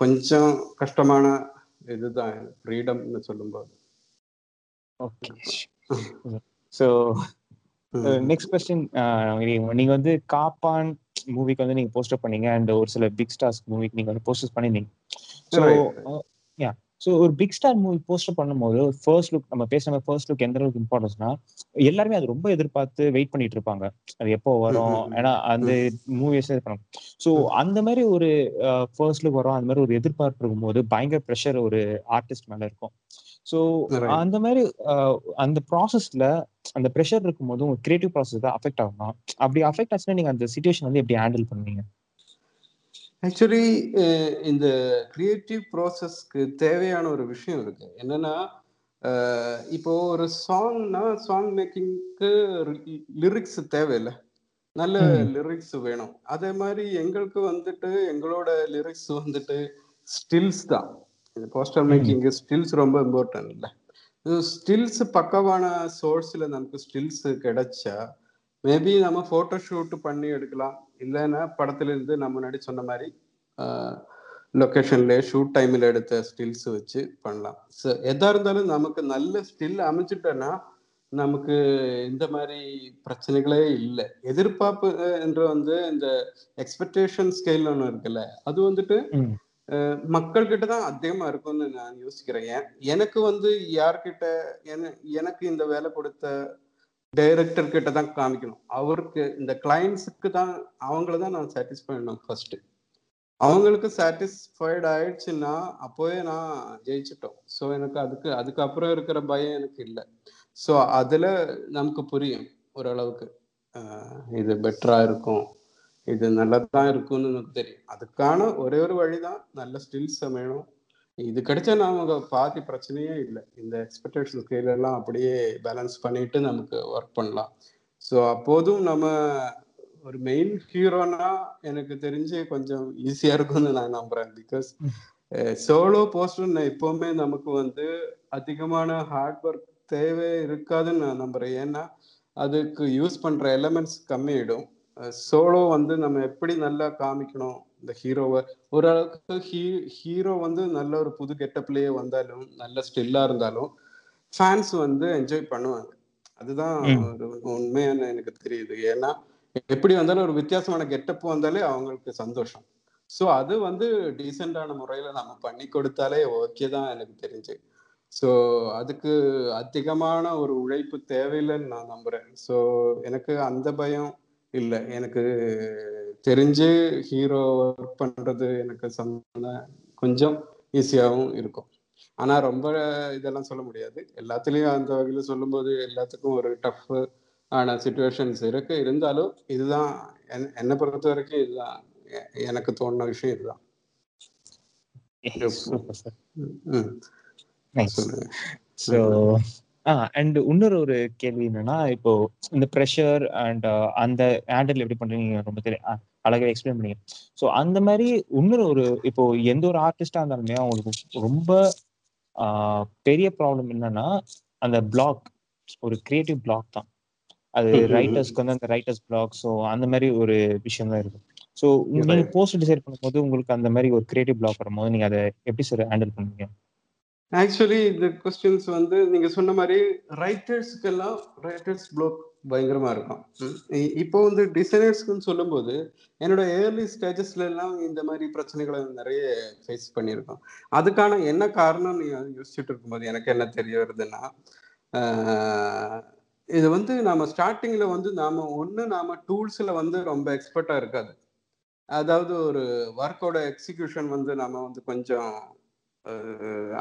கொஞ்சம் கஷ்டமான இதுதான் ஃப்ரீடம்னு சொல்லும்போது. ஓகே ஸோ நெக்ஸ்ட் கொஸ்டின் நீங்க வந்து காப்பான் மூவிக்கு வந்து நீங்க போஸ்டர் பண்ணீங்க அண்ட் ஒரு சில பிக் ஸ்டார்ஸ் மூவிக்கு நீங்க வந்து போஸ்டர் பண்ணிருந்தீங்க. ஸோ ஸோ ஒரு பிக் ஸ்டார் மூவி போஸ்டர் பண்ணும்போது ஃபர்ஸ்ட் லுக் நம்ம பேசுற ஃபர்ஸ்ட் லுக் எந்த அளவுக்கு இம்பார்ட்டன்ஸ்னா எல்லாருமே அது ரொம்ப எதிர்பார்த்து வெயிட் பண்ணிட்டு இருப்பாங்க. அது எப்போ வரும்? ஏன்னா அந்த மூவிஸ் பண்ணும் ஸோ அந்த மாதிரி ஒரு ஃபர்ஸ்ட் லுக் வரும். அந்த மாதிரி ஒரு எதிர்பார்ப்பு இருக்கும்போது பயங்கர ப்ரெஷர் ஒரு ஆர்டிஸ்ட் மேல இருக்கும். ஸோ அந்த மாதிரி அந்த ப்ராசஸ்ல அந்த ப்ரெஷர் இருக்கும்போது உங்க கிரியேட்டிவ் ப்ராசஸ் தான் அஃபெக்ட் ஆகுமா? அப்படி அஃபெக்ட் ஆச்சுன்னா நீங்க அந்த சுச்சுவேஷன் வந்து எப்படி ஹேண்டில் பண்ணுவீங்க? ஆக்சுவலி இந்த கிரியேட்டிவ் ப்ராசஸ்க்கு தேவையான ஒரு விஷயம் இருக்கு என்னன்னா இப்போ ஒரு சாங்னா சாங் மேக்கிங்க்கு லிரிக்ஸ் தேவையில்லை நல்ல லிரிக்ஸ் வேணும் அதே மாதிரி எங்களுக்கு வந்துட்டு எங்களோட லிரிக்ஸ் வந்துட்டு ஸ்டில்ஸ் தான் இந்த போஸ்டர் மேக்கிங் ஸ்டில்ஸ் ரொம்ப இம்பார்ட்டன்ட் இல்லை ஸ்டில்ஸ் பக்கவான சோர்ஸ்ல நமக்கு ஸ்டில்ஸ் கிடைச்சா மேபி நம்ம போட்டோ ஷூட் பண்ணி எடுக்கலாம் இல்லைன்னா படத்துல இருந்து நம்ம முன்னாடி சொன்ன மாதிரி லொக்கேஷன்ல ஷூட் டைம்ல எடுத்த ஸ்டில்ஸ் வச்சு பண்ணலாம். ஸோ எதா இருந்தாலும் நமக்கு நல்ல ஸ்டில் அமைச்சிட்டோன்னா நமக்கு இந்த மாதிரி பிரச்சனைகளே இல்லை. எதிர்பார்ப்பு என்று வந்து இந்த எக்ஸ்பெக்டேஷன் ஸ்கேல் ஒன்று இருக்குல்ல அது வந்துட்டு மக்கள் கிட்ட தான் அதிகமா இருக்கும்னு நான் யோசிக்கிறேன். எனக்கு வந்து யார்கிட்ட எனக்கு இந்த வேலை கொடுத்த டைரக்டர் கிட்ட தான் காமிக்கணும். அவருக்கு இந்த கிளைண்ட்ஸுக்கு தான் அவங்கள தான் நான் சாட்டிஸ்ஃபை பண்ணணும் ஃபர்ஸ்ட் அவங்களுக்கு சாட்டிஸ்ஃபைட் ஆயிடுச்சுன்னா அப்போவே நான் ஜெயிச்சிட்டோம். ஸோ எனக்கு அதுக்கு அதுக்கப்புறம் இருக்கிற பயம் எனக்கு இல்லை. ஸோ அதில் நமக்கு புரியும் ஓரளவுக்கு. இது பெட்டராக இருக்கும். இது நல்லதான் இருக்கும்னு எனக்கு தெரியும். அதுக்கான ஒரே ஒரு வழி தான் நல்ல ஸ்டில்ஸ் வேணும். இது கிடைச்சா நமக்கு பாதி பிரச்சனையே இல்லை. இந்த எக்ஸ்பெக்டேஷன் ஸ்கேல் எல்லாம் அப்படியே பேலன்ஸ் பண்ணிட்டு நமக்கு ஒர்க் பண்ணலாம். ஸோ அப்போதும் நம்ம ஒரு மெயின் ஹீரோனா எனக்கு தெரிஞ்சு கொஞ்சம் ஈஸியா இருக்கும்னு நான் நம்புறேன். பிகாஸ் சோலோ போஸ்டர் எப்பவுமே நமக்கு வந்து அதிகமான ஹார்ட் ஒர்க் தேவை இருக்காதுன்னு நான் நம்புறேன். ஏன்னா அதுக்கு யூஸ் பண்ற எலமெண்ட்ஸ் கம்மியிடும் சோலோ வந்து நம்ம எப்படி நல்லா காமிக்கணும் இந்த ஹீரோவை ஓரளவுக்கு ஹீ ஹீரோ வந்து நல்ல ஒரு புது கெட்டப்லயே வந்தாலும் நல்ல ஸ்டில்லா இருந்தாலும் ஃபேன்ஸ் வந்து என்ஜாய் பண்ணுவாங்க. அதுதான் ஒரு உண்மையான எனக்கு தெரியுது. ஏன்னா எப்படி வந்தாலும் ஒரு வித்தியாசமான கெட்டப் வந்தாலே அவங்களுக்கு சந்தோஷம். ஸோ அது வந்து டீசெண்டான முறையில நம்ம பண்ணி கொடுத்தாலே ஓகே தான் எனக்கு தெரிஞ்சு. ஸோ அதுக்கு அதிகமான ஒரு உழைப்பு தேவையில்லைன்னு நான் நம்புறேன். ஸோ எனக்கு அந்த பயம் இல்லை எனக்கு தெரிஞ்சு ஹீரோ ஒர்க் பண்றது எனக்கு கொஞ்சம் ஈஸியாகவும் இருக்கும். ஆனா ரொம்ப இதெல்லாம் சொல்ல முடியாது. எல்லாத்துலயும் அந்த வகையில சொல்லும்போது எல்லாத்துக்கும் ஒரு டஃப் ஆன சுச்சுவேஷன்ஸ் இருக்கு. இருந்தாலும் இதுதான் என்னை பொறுத்த வரைக்கும் இதுதான். எனக்கு தோணுன விஷயம் இதுதான். ஸோ அண்ட் இன்னொரு ஒரு கேள்வி என்னன்னா இப்போ இந்த ப்ரெஷர் அண்ட் அந்த ஹேண்டில் எப்படி பண்றீங்க ரொம்ப தெரியும் அழகாக எக்ஸ்பிளைன் பண்ணீங்க. ஸோ அந்த மாதிரி இன்னொரு ஒரு இப்போ எந்த ஒரு ஆர்டிஸ்டா இருந்தாலுமே அவங்களுக்கு ரொம்ப பெரிய ப்ராப்ளம் என்னன்னா அந்த பிளாக் ஒரு கிரியேட்டிவ் பிளாக் தான். அது ரைட்டர்ஸ்க்கு வந்து அந்த ரைட்டர்ஸ் பிளாக் ஸோ அந்த மாதிரி ஒரு விஷயம் தான் இருக்கு ஸோ நீங்க போஸ்ட் டிசைட் பண்ணும்போது உங்களுக்கு அந்த மாதிரி ஒரு கிரியேட்டிவ் பிளாக் வரும்போது நீங்க அதை எப்படி சார் ஹேண்டில் பண்ணுவீங்க? ஆக்சுவலி இந்த கொஸ்டின்ஸ் வந்து நீங்க சொன்ன மாதிரி ரைட்டர்ஸ்க்கெல்லாம் ரைட்டர்ஸ் பிளாக் பயங்கரமா இருக்கும். இப்போ வந்து டிசைனர்ஸ்க்குன்னு சொல்லும்போது என்னோட ஏர்லி ஸ்டேஜஸ்ல எல்லாம் இந்த மாதிரி பிரச்சனைகளை நிறைய ஃபேஸ் பண்ணியிருக்கோம். அதுக்கான என்ன காரணம் நீங்க யோசிச்சுட்டு இருக்கும்போது எனக்கு என்ன தெரிய வருதுன்னா இது வந்து நாம ஸ்டார்டிங்ல வந்து நாம ஒண்ணு நாம டூல்ஸ்ல வந்து ரொம்ப எக்ஸ்பர்ட்டா இருக்காது. அதாவது ஒரு ஒர்க்கோட எக்ஸிகியூஷன் வந்து நம்ம வந்து கொஞ்சம்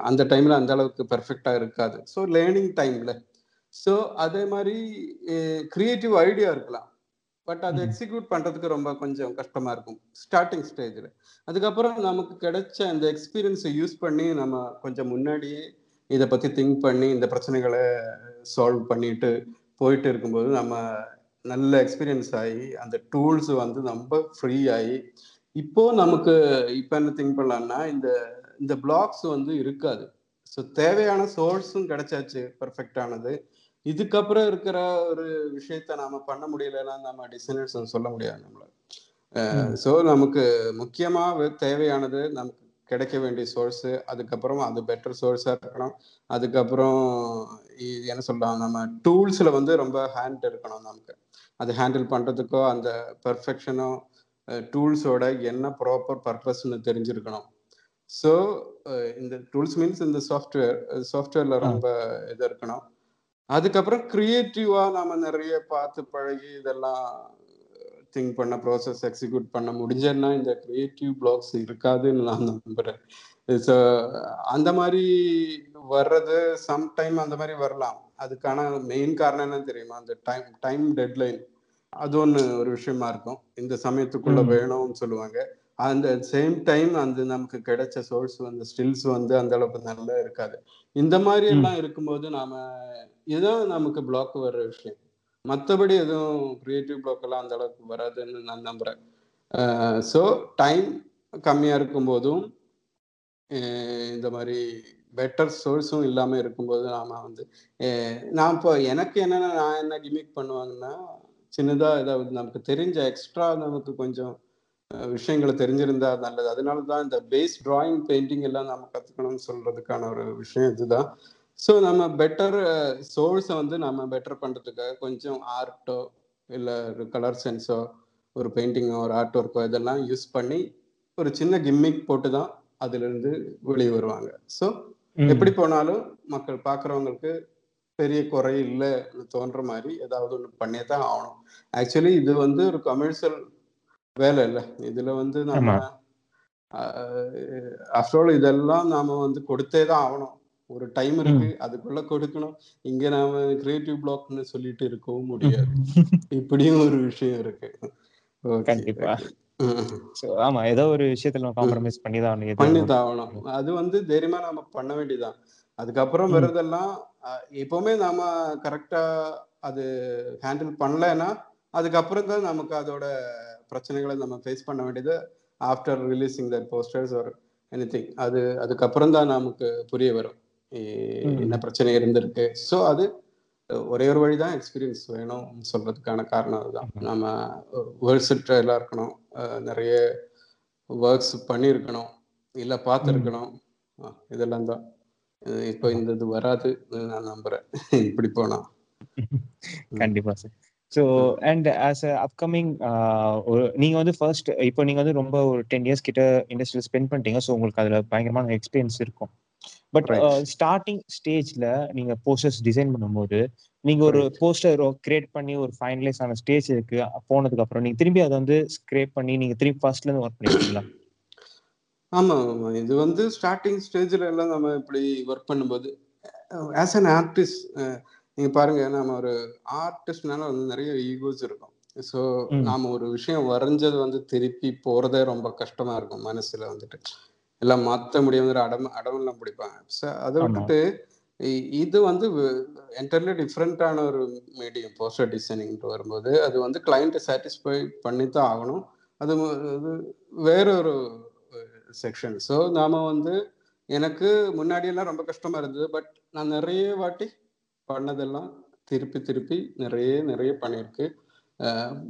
அந்த டைம்ல அந்த அளவுக்கு பெர்ஃபெக்டா இருக்காது. ஸோ லேர்னிங் டைம்ல ஸோ அதே மாதிரி கிரியேட்டிவ் ஐடியா இருக்கலாம். பட் அதை. எக்ஸிக்யூட் பண்றதுக்கு ரொம்ப கொஞ்சம் கஷ்டமா இருக்கும். ஸ்டார்டிங் ஸ்டேஜ்ல அதுக்கப்புறம் நமக்கு கிடைச்ச அந்த எக்ஸ்பீரியன்ஸை யூஸ் பண்ணி நம்ம கொஞ்சம் முன்னாடியே இதை பத்தி திங்க் பண்ணி இந்த பிரச்சனைகளை சால்வ் பண்ணிட்டு போயிட்டு இருக்கும்போது நம்ம நல்ல எக்ஸ்பீரியன்ஸ் ஆகி அந்த டூல்ஸ் வந்து ரொம்ப ஃப்ரீ ஆகி இப்போ நமக்கு இப்போ என்ன திங்க் பண்ணலாம்னா இந்த இந்த பிளாக்ஸ் வந்து இருக்காது. ஸோ தேவையான சோர்ஸும் கிடைச்சாச்சு பர்ஃபெக்டானது இதுக்கப்புறம் இருக்கிற ஒரு விஷயத்த நாம பண்ண முடியலன்னா நம்ம டிசைனர்ஸ் சொல்ல முடியாது நம்மள. ஸோ நமக்கு முக்கியமா வே- தேவையானது நமக்கு கிடைக்க வேண்டிய சோர்ஸ் அதுக்கப்புறம் அது பெட்டர் சோர்ஸா இருக்கணும். அதுக்கப்புறம் என்ன சொல்லலாம் நம்ம டூல்ஸ்ல வந்து ரொம்ப ஹேண்ட் இருக்கணும் நமக்கு. அது ஹேண்டில் பண்றதுக்கோ அந்த பெர்ஃபெக்ஷனோ டூல்ஸோட என்ன ப்ராப்பர் பர்பஸ்ன்னு தெரிஞ்சிருக்கணும். ஸோ இந்த டூல்ஸ் மீன்ஸ் இந்த சாஃப்ட்வேர் சாஃப்ட்வேர்ல. ரொம்ப இது இருக்கணும். அதுக்கப்புறம் கிரியேட்டிவா நாம நிறைய பார்த்து பழகி இதெல்லாம் திங்க் பண்ண ப்ராசஸ் எக்ஸிக்யூட் பண்ண முடிஞ்சேன்னா இந்த கிரியேட்டிவ் பிளாக்ஸ் இருக்காதுன்னு நான் நம்புறேன். ஸோ அந்த மாதிரி வர்றது சம்டைம் அந்த மாதிரி வரலாம். அதுக்கான மெயின் காரணம் என்ன தெரியுமா? அந்த டைம் டைம் டெட்லைன் அது ஒன்று ஒரு விஷயமா இருக்கும். இந்த சமயத்துக்குள்ள. வேணும்னு சொல்லுவாங்க. அந்த சேம் டைம் அந்த நமக்கு கிடைச்ச சோர்ஸ் வந்து ஸ்டில்ஸ் வந்து அந்த அளவுக்கு நல்லா இருக்காது. இந்த மாதிரி. எல்லாம் இருக்கும்போது நாம இதுதான் நமக்கு பிளாக் வர்ற விஷயம். மற்றபடி எதுவும் கிரியேட்டிவ் பிளாக் எல்லாம் அந்த அளவுக்கு வராதுன்னு நான் நம்புறேன். ஸோ டைம் கம்மியா இருக்கும்போதும் அஹ் இந்த மாதிரி பெட்டர் சோர்ஸும் இல்லாம இருக்கும்போது நாம வந்து நான் இப்போ எனக்கு என்னன்னா நான் என்ன கிமிக் பண்ணுவாங்கன்னா சின்னதா ஏதாவது நமக்கு தெரிஞ்ச எக்ஸ்ட்ரா நமக்கு கொஞ்சம் விஷயங்களை தெரிஞ்சிருந்தா நல்லது. அதனால தான் இந்த பேஸ் டிராயிங் பெயிண்டிங் எல்லாம் நம்ம கத்துக்கணும்னு சொல்றதுக்கான ஒரு விஷயம் இதுதான். ஸோ நம்ம பெட்டர் சோர்ஸை வந்து நம்ம பெட்டர் பண்றதுக்காக கொஞ்சம் ஆர்ட்டோ இல்லை ஒரு கலர் சென்ஸோ ஒரு பெயிண்டிங்கோ ஒரு ஆர்ட் ஒர்க்கோ இதெல்லாம் யூஸ் பண்ணி ஒரு சின்ன கிம்மிக் போட்டு தான் அதுல இருந்து வெளியே வருவாங்க. ஸோ. எப்படி போனாலும் மக்கள் பார்க்குறவங்களுக்கு பெரிய குறை இல்லைன்னு தோன்ற மாதிரி ஏதாவது ஒன்று பண்ணியே தான் ஆகணும். ஆக்சுவலி இது வந்து ஒரு கமர்ஷியல் வேலை இல்லை. இதுல வந்து நம்ம. ஆஃப்டர் இதெல்லாம் நாம வந்து கொடுத்தே தான் ஆகணும். ஒரு டைம் இருக்கு அதுக்குள்ள கொடுக்கணும். இங்க நாம கிரியேட்டிவ் பிளாக்னு சொல்லிட்டு இருக்கவும் முடியாது. இப்படியும் ஒரு விஷயம் இருக்கு. கண்டிப்பா. ஆமா ஏதோ ஒரு விஷயத்துல காம்ப்ரமைஸ் பண்ணி தான் பண்ணி ஆகணும். அது வந்து தைரியமா நம்ம பண்ண வேண்டியதுதான். அதுக்கப்புறம் ம். வர்றதெல்லாம் அஹ், எப்பவுமே நாம கரெக்டா அது ஹேண்டில் பண்ணலைன்னா அதுக்கப்புறம் தான் நமக்கு அதோட பிரச்சனைகளை நம்ம ஃபேஸ் பண்ண வேண்டியது ஆஃப்டர் ரிலீசிங் த போஸ்டர்ஸ் ஒரு எனி அது அதுக்கப்புறம் தான் நமக்கு புரிய வரும். என்ன பிரச்சனை இருந்திருக்கு. ஸோ அது ஒரே ஒரு வழி தான் எக்ஸ்பீரியன்ஸ் வேணும் சொல்றதுக்கான காரணம் அதுதான். நம்ம வேர்ல்ட் இருக்கணும். அஹ், நிறைய ஒர்க்ஸ் பண்ணியிருக்கணும். இல்லை பார்த்துருக்கணும். இதெல்லாம் தான். இப்போ இந்த இது வராது. நான் நம்புறேன். இப்படி போனா. கண்டிப்பா sir so and as a upcoming நீங்க வந்து ஃபர்ஸ்ட் இப்போ நீங்க வந்து ரொம்ப ஒரு டென் இயர்ஸ் கிட்ட இண்டஸ்ட்ரியில் ஸ்பெண்ட் பண்ணிட்டீங்க ஸோ உங்களுக்கு அதுல பயங்கரமான எக்ஸ்பீரியன்ஸ் இருக்கும் பட். ஸ்டார்டிங் ஸ்டேஜ்ல நீங்க போஸ்டர்ஸ் டிசைன் பண்ணும்போது நீங்க ஒரு. போஸ்டர் கிரியேட் பண்ணி ஒரு ஃபைனலைஸ் ஆன ஸ்டேஜ் இருக்கு போனதுக்கு அப்புறம் நீங்க திரும்பி அதை வந்து ஸ்க்ரேப் பண்ணி நீங்க திரும்பி ஃபர்ஸ்ட்ல இருந்து ஒர்க் பண்ணிருக்கீங்களா ஆமா ஆமா இது வந்து ஸ்டார்டிங் ஸ்டேஜ்ல எல்லாம் நம்ம இப்படி ஒர்க் பண்ணும்போது ஆஸ் அன் ஆர்டிஸ்ட் நீங்க பாருங்க நம்ம ஒரு ஆர்டிஸ்ட்னால வந்து நிறைய ஈகோஸ் இருக்கும். ஸோ. நாம ஒரு விஷயம் வரைஞ்சது வந்து திருப்பி போறதே ரொம்ப கஷ்டமா இருக்கும் மனசுல வந்துட்டு. எல்லாம் மாத்த முடியுங்கிற அடம் அடமெல்லாம் பிடிப்பாங்க. ஸோ அதை. விட்டுட்டு இது வந்து என்டர்லி டிஃப்ரெண்ட்டான ஒரு மீடியம் போஸ்டர் டிசைனிங்ட்டு வரும்போது அது வந்து கிளைண்ட்டை சாட்டிஸ்ஃபை பண்ணி தான் ஆகணும். அது வேற ஒரு செக்ஷன் ஸோ நாம வந்து எனக்கு முன்னாடியெல்லாம் ரொம்ப கஷ்டமா இருந்தது பட் நான் நிறைய வாட்டி பண்ணதெல்லாம் திருப்பி திருப்பி நிறைய நிறைய பண்ணியிருக்கு.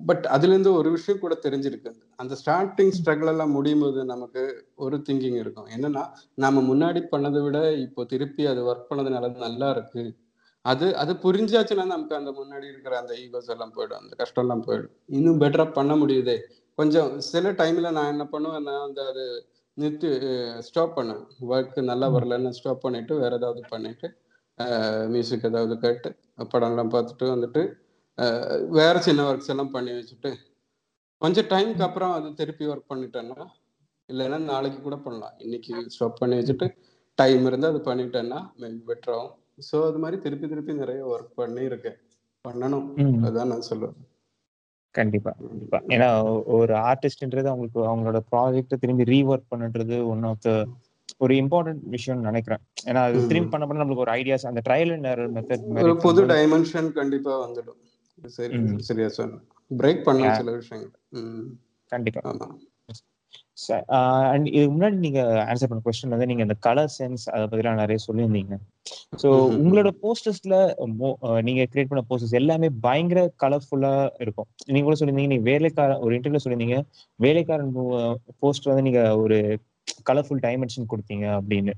பட் அதுலேருந்து ஒரு விஷயம் கூட தெரிஞ்சிருக்கு. அந்த ஸ்டார்டிங் ஸ்ட்ரகிள் எல்லாம் முடியும் போது நமக்கு ஒரு திங்கிங் இருக்கும். என்னன்னா நாம முன்னாடி பண்ணதை விட இப்போ திருப்பி அது ஒர்க் பண்ணதுனால நல்லா இருக்கு. அது அது புரிஞ்சாச்சுன்னா நமக்கு அந்த முன்னாடி இருக்கிற அந்த ஈகோஸ் எல்லாம் போயிடும். அந்த கஷ்டம் எல்லாம் போயிடும். இன்னும் பெட்டரா பண்ண முடியுதே. கொஞ்சம் சில டைம்ல நான் என்ன பண்ணுவேன் நான் அந்த அது நிறுத்தி ஸ்டாப் பண்ணேன் ஒர்க் நல்லா வரலன்னு ஸ்டாப் பண்ணிட்டு வேற ஏதாவது பண்ணிட்டு மியூசிக் ஏதாவது கேட்டு படம்லாம் பார்த்துட்டு வந்துட்டு வேற சின்ன ஒர்க்ஸ் எல்லாம் பண்ணி வச்சுட்டு கொஞ்சம் டைம்க்கு அப்புறம் அது திருப்பி ஒர்க் பண்ணிட்டேன்னா இல்லைன்னா நாளைக்கு கூட பண்ணலாம். இன்னைக்கு ஸ்டாப் பண்ணி வச்சுட்டு டைம் இருந்தால் அது பண்ணிட்டேன்னா மேபி பெட்டர் ஆகும். ஸோ அது மாதிரி திருப்பி திருப்பி நிறைய ஒர்க் பண்ணியிருக்கேன் பண்ணணும். ம். அதான் நான் சொல்லுவேன். கண்டிப்பா கண்டிப்பா. ஏன்னா ஒரு ஆர்டிஸ்ட்ன்றது அவங்களுக்கு அவங்களோட ப்ராஜெக்ட் திரும்பி ரீஒர்க் பண்ணுன்றது ஒன் ஆஃப் த ஒரு இம்பார்ட்டன்ட் விஷயம்னு நினைக்கிறேன். ஏன்னா அது. திரும்பி பண்ண பண்ண நம்மளுக்கு ஒரு ஐடியாஸ் அந்த ட்ரையல் அண்ட் எரர் மெத்தட் ஒரு புது டைமென்ஷன் கண்டிப்பா வந்துடும். சரி. சரியா சொன்ன பிரேக் Yeah. சில விஷயங்கள். கண்டிப்பா. அண்ட் இதுக்கு முன்னாடி நீங்க ஆன்சர் பண்ண கொஸ்டின் வந்து நீங்க இந்த கலர் சென்ஸ் அதை பத்திலாம் நிறைய சொல்லியிருந்தீங்க. ஸோ. உங்களோட போஸ்டர்ஸ்ல நீங்க கிரியேட் பண்ண போஸ்டர்ஸ் எல்லாமே பயங்கர கலர்ஃபுல்லா இருக்கும். நீங்க கூட சொல்லியிருந்தீங்க நீங்க வேலைக்காரன் ஒரு இன்டர்வியூல சொல்லியிருந்தீங்க வேலைக்காரன் போஸ்டர் வந்து நீங்க ஒரு கலர்ஃபுல் டைமென்ஷன் கொடுத்தீங்க அப்படின்னு.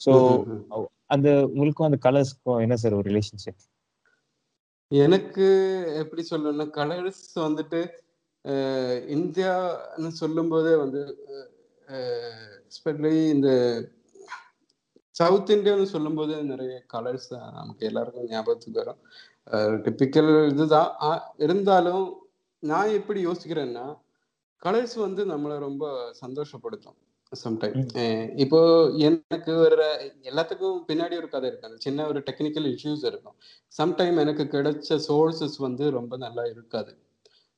ஸோ. அந்த உங்களுக்கும் அந்த கலர்ஸ்க்கும் என்ன சார் ஒரு ரிலேஷன்ஷிப் எனக்கு எப்படி சொல்லணும்னா கலர்ஸ் வந்துட்டு இந்தியான்னு சொல்லும்போதே வந்து எஸ்பெஷலி இந்த சவுத் இந்தியான்னு சொல்லும்போது நிறைய கலர்ஸ் நமக்கு எல்லாருக்கும் ஞாபகத்துக்கு வரும். டிப்பிக்கல் இதுதான். இருந்தாலும் நான் எப்படி யோசிக்கிறேன்னா கலர்ஸ் வந்து நம்மளை ரொம்ப சந்தோஷப்படுத்தும். சம்டைம் இப்போ எனக்கு ஒரு எல்லாத்துக்கும் பின்னாடி ஒரு கதை இருக்கு. அந்த சின்ன ஒரு டெக்னிக்கல் இஷ்யூஸ் இருக்கும். சம்டைம் எனக்கு கிடைச்ச சோர்சஸ் வந்து ரொம்ப நல்லா இருக்காது.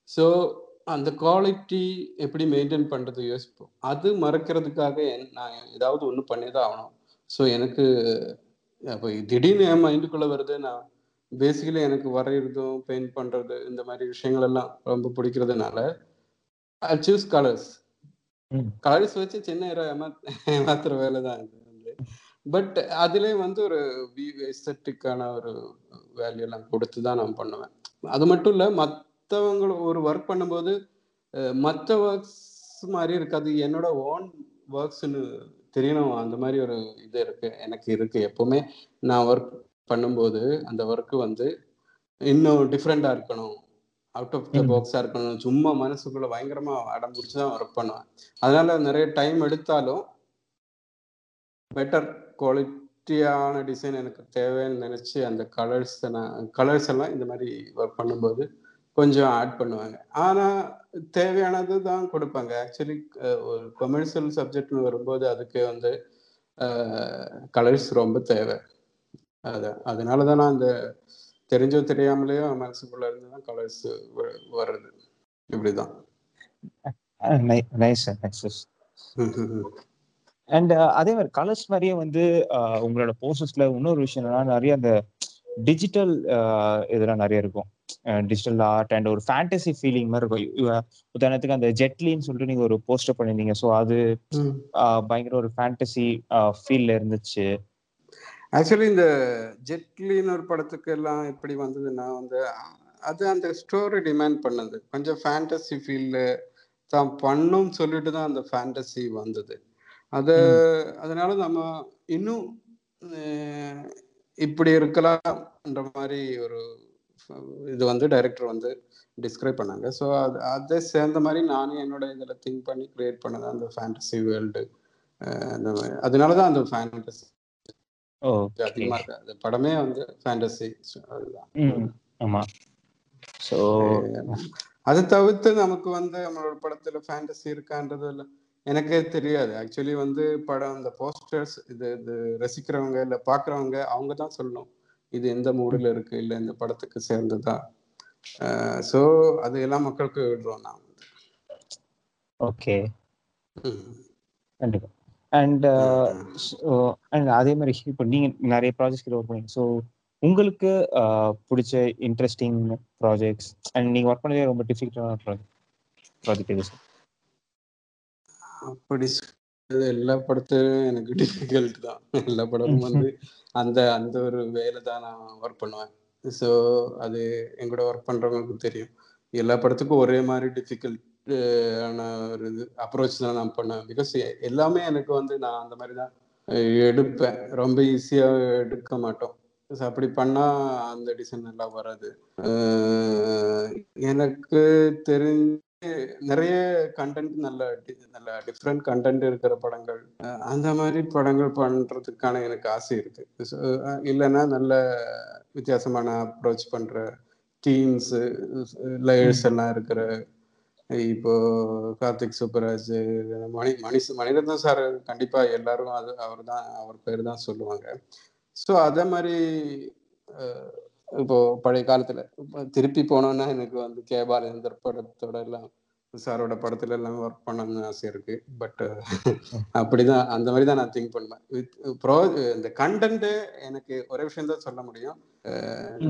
ஸோ அந்த குவாலிட்டி எப்படி மெயின்டைன் பண்ணுறது யோசிப்போம். அது மறக்கிறதுக்காக நான் ஏதாவது ஒன்று பண்ணி தான் ஆகணும். ஸோ எனக்கு அப்போ திடீர்னு என் மைண்டுக்குள்ளே வருது நான் பேசிக்கலி எனக்கு வரைகிறதும் பெயிண்ட் பண்ணுறது இந்த மாதிரி விஷயங்கள் எல்லாம் ரொம்ப பிடிக்கிறதுனால ஐ சூஸ் கலர்ஸ் காலேஜ் வச்சு சின்ன ஹீரோ ஏமாத் ஏமாத்துற வேலை தான் இது வந்து. பட் அதுலேயும் வந்து ஒரு எஸ்தட்டிக்கான ஒரு வேல்யூ எல்லாம் கொடுத்து தான் நான் பண்ணுவேன். அது மட்டும் இல்லை மற்றவங்க ஒரு ஒர்க் பண்ணும்போது மற்ற ஒர்க்ஸ் மாதிரி இருக்காது. என்னோட ஓன் ஒர்க்ஸ்னு தெரியணும். அந்த மாதிரி ஒரு இது இருக்கு. எனக்கு இருக்கு. எப்பவுமே நான் ஒர்க் பண்ணும்போது அந்த ஒர்க்கு வந்து இன்னும் டிஃப்ரெண்டாக இருக்கணும். அவுட் ஆஃப் த ம். பாக்ஸா இருக்கணும் சும்மா மனசுக்குள்ள பயங்கரமா அடம் பிடிச்சி தான் ஒர்க் பண்ணுவேன். அதனால நிறைய டைம் எடுத்தாலும் பெட்டர் குவாலிட்டியான டிசைன் எனக்கு தேவைன்னு நினைச்சு அந்த கலர்ஸ் நான் கலர்ஸ் எல்லாம் இந்த மாதிரி ஒர்க் பண்ணும்போது கொஞ்சம் ஆட் பண்ணுவாங்க. ஆனா தேவையானது தான் கொடுப்பாங்க. ஆக்சுவலி ஒரு கொமர்ஷியல் சப்ஜெக்ட்னு வரும்போது அதுக்கு வந்து கலர்ஸ் ரொம்ப தேவை. அது அதனால தான் நான் அந்த தெரிஞ்சோ தெரியாமலேயோ மனசுக்குள்ள இருந்து தான் கலர்ஸ் வர்றது. இப்படிதான். நைஸ் நைஸ் அண்ட் அதே மாதிரி கலர்ஸ் மாதிரியே வந்து உங்களோட போஸ்டர்ஸ்ல இன்னொரு விஷயம் என்னன்னா நிறைய அந்த டிஜிட்டல் இதெல்லாம் நிறைய இருக்கும். டிஜிட்டல் ஆர்ட் அண்ட் ஒரு ஃபேண்டசி ஃபீலிங் மாதிரி இருக்கும். உதாரணத்துக்கு அந்த ஜெட்லின்னு சொல்லிட்டு நீங்க ஒரு போஸ்டர் பண்ணிருந்தீங்க ஸோ அது பயங்கர ஒரு ஃபேண்டசி ஃபீல்ல இருந்துச்சு. ஆக்சுவலி இந்த ஜெட்லின்னு ஒரு படத்துக்கு எல்லாம் எப்படி வந்ததுன்னா வந்து அது அந்த ஸ்டோரி டிமாண்ட் பண்ணது. கொஞ்சம் ஃபேண்டசி ஃபீல்ல தான் பண்ணும் சொல்லிட்டு தான் அந்த ஃபேண்டசி வந்தது. அது அதனால நம்ம இன்னும் இப்படி இருக்கலாம்ன்ற மாதிரி ஒரு இது வந்து டைரக்டர் வந்து டிஸ்கிரைப் பண்ணாங்க. ஸோ அது அதை சேர்ந்த மாதிரி நானும் என்னோட இதில் திங்க் பண்ணி கிரியேட் பண்ணது அந்த ஃபேண்டசி வேர்ல்டு அந்த மாதிரி. அதனால தான் அந்த ஃபேண்டசி அதிகமா இருக்கு அந்த படமே வந்து ஃபேண்டசி ஆமா. ஸோ அதை தவிர்த்து நமக்கு வந்து நம்மளோட படத்துல ஃபேண்டசி இருக்கான்றது இல்ல. எனக்கே தெரியாது. ஆக்சுவலி வந்து படம் இந்த போஸ்டர்ஸ் இது இது ரசிக்கிறவங்க இல்ல பாக்குறவங்க அவங்க தான் சொல்லணும். இது எந்த மூடில் இருக்கு இல்ல இந்த படத்துக்கு சேர்ந்ததா. ஸோ அது எல்லாம் மக்களுக்கு விடுறோம் நான் வந்து. ஓகே. ம். அண்ட் அண்ட் அதே மாதிரி இப்போ நீங்க நிறைய ப்ராஜெக்ட்ஸ் ஒர்க் பண்ணீங்க. ஸோ உங்களுக்கு uh, பிடிச்ச இன்ட்ரெஸ்டிங் ப்ராஜெக்ட்ஸ் அண்ட் நீங்க ஒர்க் பண்ணதே ரொம்ப டிஃபிகல்ட்டான ப்ராஜெக்ட் ப்ராஜெக்ட் சார் அப்படி எல்லா படத்தையும் எனக்கு டிஃபிகல்ட் தான். எல்லா படமும் வந்து அந்த அந்த ஒரு வேலை தான் நான் ஒர்க் பண்ணுவேன். ஸோ அது எங்கூட ஒர்க் பண்றவங்களுக்கு தெரியும். எல்லா படத்துக்கும் ஒரே மாதிரி டிஃபிகல்ட் ஆன ஒரு இது அப்ரோச் தான் நான் பண்ணுவேன் பிகாஸ் எல்லாமே எனக்கு வந்து நான் அந்த மாதிரி தான் எடுப்பேன். ரொம்ப ஈஸியாக எடுக்க மாட்டோம். அப்படி பண்ணா அந்த டிசைன் நல்லா வராது. எனக்கு தெரிஞ்சு நிறைய கண்டென்ட் நல்ல நல்ல டிஃப்ரெண்ட் கண்டென்ட் இருக்கிற படங்கள் அந்த மாதிரி படங்கள் பண்றதுக்கான எனக்கு ஆசை இருக்கு. இல்லைன்னா நல்ல வித்தியாசமான அப்ரோச் பண்ற டீம்ஸ் லேயர்ஸ் எல்லாம் இருக்கிற இப்போ கார்த்திக் சுப்பராஜ் மணி மணி மணிரத்னம் சார் கண்டிப்பா எல்லாரும் அது அவர் தான் அவர் பேர் தான் சொல்லுவாங்க. ஸோ அதே மாதிரி இப்போ பழைய காலத்துல திருப்பி போனோம்னா எனக்கு வந்து கே. பாலச்சந்தர் படத்தோட எல்லாம் சாரோட படத்துல எல்லாம் ஒர்க் பண்ணணும்னு ஆசை இருக்கு. பட் அப்படிதான் அந்த மாதிரி தான் நான் திங்க் பண்ணுவேன். வித் ப்ரோ இந்த கண்டென்ட் எனக்கு ஒரே விஷயம் தான் சொல்ல முடியும்.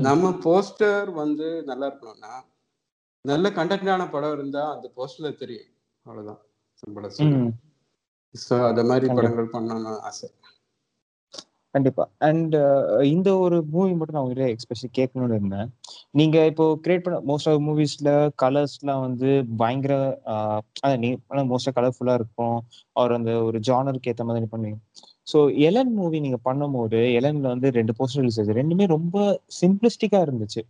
நம்ம போஸ்டர் வந்து நல்லா இருக்கணும்னா நல்ல கண்டென்டான படம் இருந்தா அந்த போஸ்டர்ல தெரியும். அவ்வளவுதான். சிம்பிளா சொல்லுங்க ம். ஸோ அத மாதிரி. படங்கள் பண்ணணும்னு ஆசை. கண்டிப்பா. அண்ட் இந்த ஒரு மூவி மட்டும் நான் உங்ககிட்ட எக்ஸ்பெஷலி கேட்கணும்னு இருந்தேன். நீங்க இப்போ கிரியேட் பண்ண மோஸ்ட் ஆஃப் மூவிஸ்ல கலர்ஸ்லாம் வந்து பயங்கர ஆஹ் அதான் நீ மோஸ்டா கலர்ஃபுல்லா இருக்கும். அவர் அந்த ஒரு ஜானருக்கு ஏத்த மாதிரி பண்ணுவீங்க. ஸோ எலன் மூவி நீங்க பண்ணும்போது எலன்ல வந்து ரெண்டு போஸ்டர் ரிலீஸ் ஆச்சு. ரெண்டுமே ரொம்ப சிம்பிளிஸ்டிக்கா இருந்துச்சு.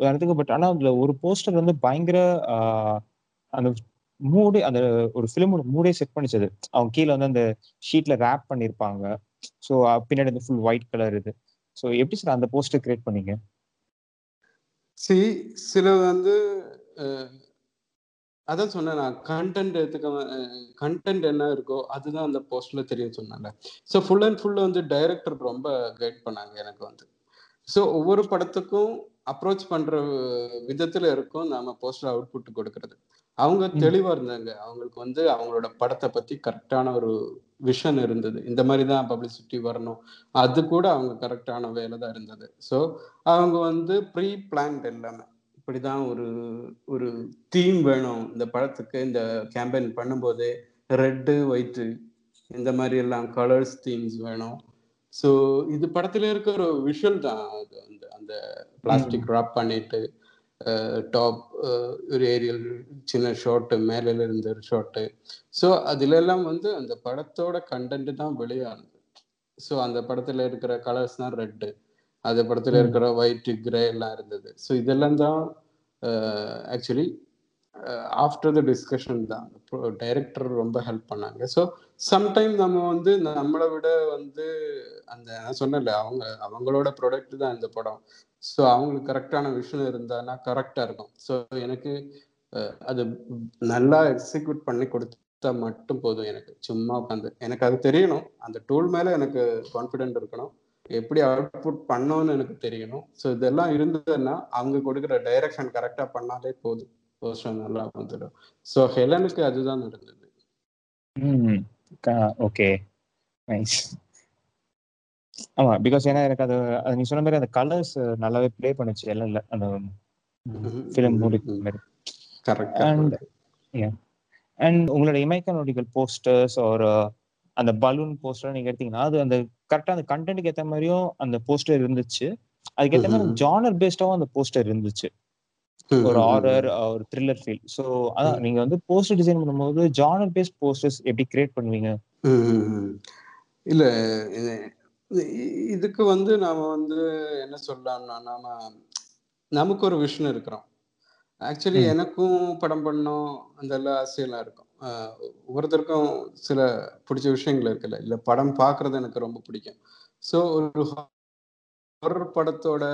உதாரணத்துக்கு பட் ஆனா அதுல ஒரு போஸ்டர் வந்து பயங்கர அந்த மூடு அந்த ஒரு ஃபிலிமோட மூடே செட் பண்ணிச்சது. அவங்க கீழே வந்து அந்த ஷீட்ல ரேப் பண்ணியிருப்பாங்க ஸோ பின்னாடி வந்து ஃபுல் ஒயிட் கலர் இது. ஸோ எப்படி சார் அந்த போஸ்டர் கிரியேட் பண்ணீங்க? சி சில வந்து அதான் சொன்னேன் நான். கண்டென்ட் எடுத்துக்க கண்டென்ட் என்ன இருக்கோ அதுதான் அந்த போஸ்ட்ல தெரியும் சொன்னாங்க. ஸோ ஃபுல் அண்ட் ஃபுல் வந்து டைரக்டர் ரொம்ப கைட் பண்ணாங்க எனக்கு வந்து. ஸோ ஒவ்வொரு படத்துக்கும் அப்ரோச் பண்ற விதத்துல இருக்கும் நாம போஸ்டர் அவுட்புட் கொடுக்கறது. அவங்க. தெளிவா இருந்தாங்க. அவங்களுக்கு வந்து அவங்களோட படத்தை பத்தி கரெக்டான ஒரு விஷன் இருந்தது. இந்த மாதிரி தான் பப்ளிசிட்டி வரணும். அது கூட அவங்க கரெக்டான வேலை தான் இருந்தது. ஸோ அவங்க வந்து ப்ரீ பிளான்ட் எல்லாமே. இப்படிதான் ஒரு ஒரு தீம் வேணும். இந்த படத்துக்கு இந்த கேம்பெயின் பண்ணும்போது ரெட்டு ஒயிட்டு இந்த மாதிரி எல்லாம் கலர்ஸ் தீம்ஸ் வேணும். ஸோ இது படத்துல இருக்கிற ஒரு விஷுவல் தான். அது அந்த அந்த பிளாஸ்டிக் ட்ராப் பண்ணிட்டு டாப் ஒரு ஏரியல் சின்ன ஷார்ட்டு மேல இருந்த ஒரு ஷார்ட்டு ஸோ அதுல எல்லாம் வந்து அந்த படத்தோட கண்டென்ட் தான் வெளியானது ஸோ அந்த படத்துல இருக்கிற கலர்ஸ் தான் ரெட்டு அந்த படத்துல. இருக்கிற ஒயிட் கிரே எல்லாம் இருந்தது. ஸோ இதெல்லாம் தான் ஆக்சுவலி ஆஃப்டர் த டிஸ்கஷன் தான். டைரக்டர் ரொம்ப ஹெல்ப் பண்ணாங்க. ஸோ சம்டைம் நம்ம வந்து நம்மளை விட வந்து அந்த நான் சொன்னேன்ல அவங்க அவங்களோட ப்ராடக்ட் தான் இந்த படம். ஸோ அவங்களுக்கு கரெக்டான விஷயம் இருந்தானா கரெக்டாக இருக்கும். ஸோ எனக்கு அது நல்லா எக்ஸிக்யூட் பண்ணி கொடுத்தா மட்டும் போதும் எனக்கு. சும்மா உட்காந்து. எனக்கு அது தெரியணும். அந்த டூல் மேலே எனக்கு கான்ஃபிடென்ட் இருக்கணும். எப்படி அவுட்புட் பண்ணணும்னு எனக்கு தெரியணும். ஸோ இதெல்லாம் இருந்ததுன்னா அவங்க கொடுக்குற டைரக்ஷன் கரெக்டாக பண்ணாலே போதும். போஸ்டர் நல்லா வந்துடும். ஸோ ஹெலனுக்கு அதுதான் நடந்தது. ஓகே நைஸ் ஆமா பிகாஸ் ஏன்னா எனக்கு அது நீ சொன்ன மாதிரி அந்த கலர்ஸ் நல்லாவே ப்ளே பண்ணுச்சு எல்லாம் இல்லை அந்த ஃபிலிம் மூடி மாதிரி. அண்ட் கரெக்ட் அண்ட் உங்களோட இமைக்கா நொடிகள் போஸ்டர்ஸ் ஒரு அந்த பலூன் போஸ்டர் நீங்க எடுத்தீங்கன்னா அது அந்த கரெக்டா அந்த கண்டென்ட்க்கு ஏத்த மாதிரியும் அந்த போஸ்டர் இருந்துச்சு. அதுக்கேற்ற மாதிரி ம்ஹும். ஜானர் பேஸ்டாவும் அந்த போஸ்டர் இருந்துச்சு. ஒரு ஹாரர் ஒரு த்ரில்லர் ஃபீல் ஸோ அதான் நீங்க வந்து போஸ்டர் டிசைன் பண்ணும்போது ஜானர் பேஸ்ட் போஸ்டர்ஸ் எப்படி கிரியேட் பண்ணுவீங்க? இல்ல இதுக்கு வந்து நாம வந்து என்ன சொல்லலாம்னா நாம நமக்கு ஒரு விஷன் இருக்கிறோம். ஆக்சுவலி. எனக்கும் படம் பண்ணோம் அந்த எல்லாம் ஆசையெல்லாம் இருக்கும். ஒவ்வொருத்தருக்கும் சில பிடிச்ச விஷயங்கள் இருக்குல்ல. இல்ல படம் பார்க்கிறது எனக்கு ரொம்ப பிடிக்கும். ஸோ ஒரு ஹாரர் படத்தோட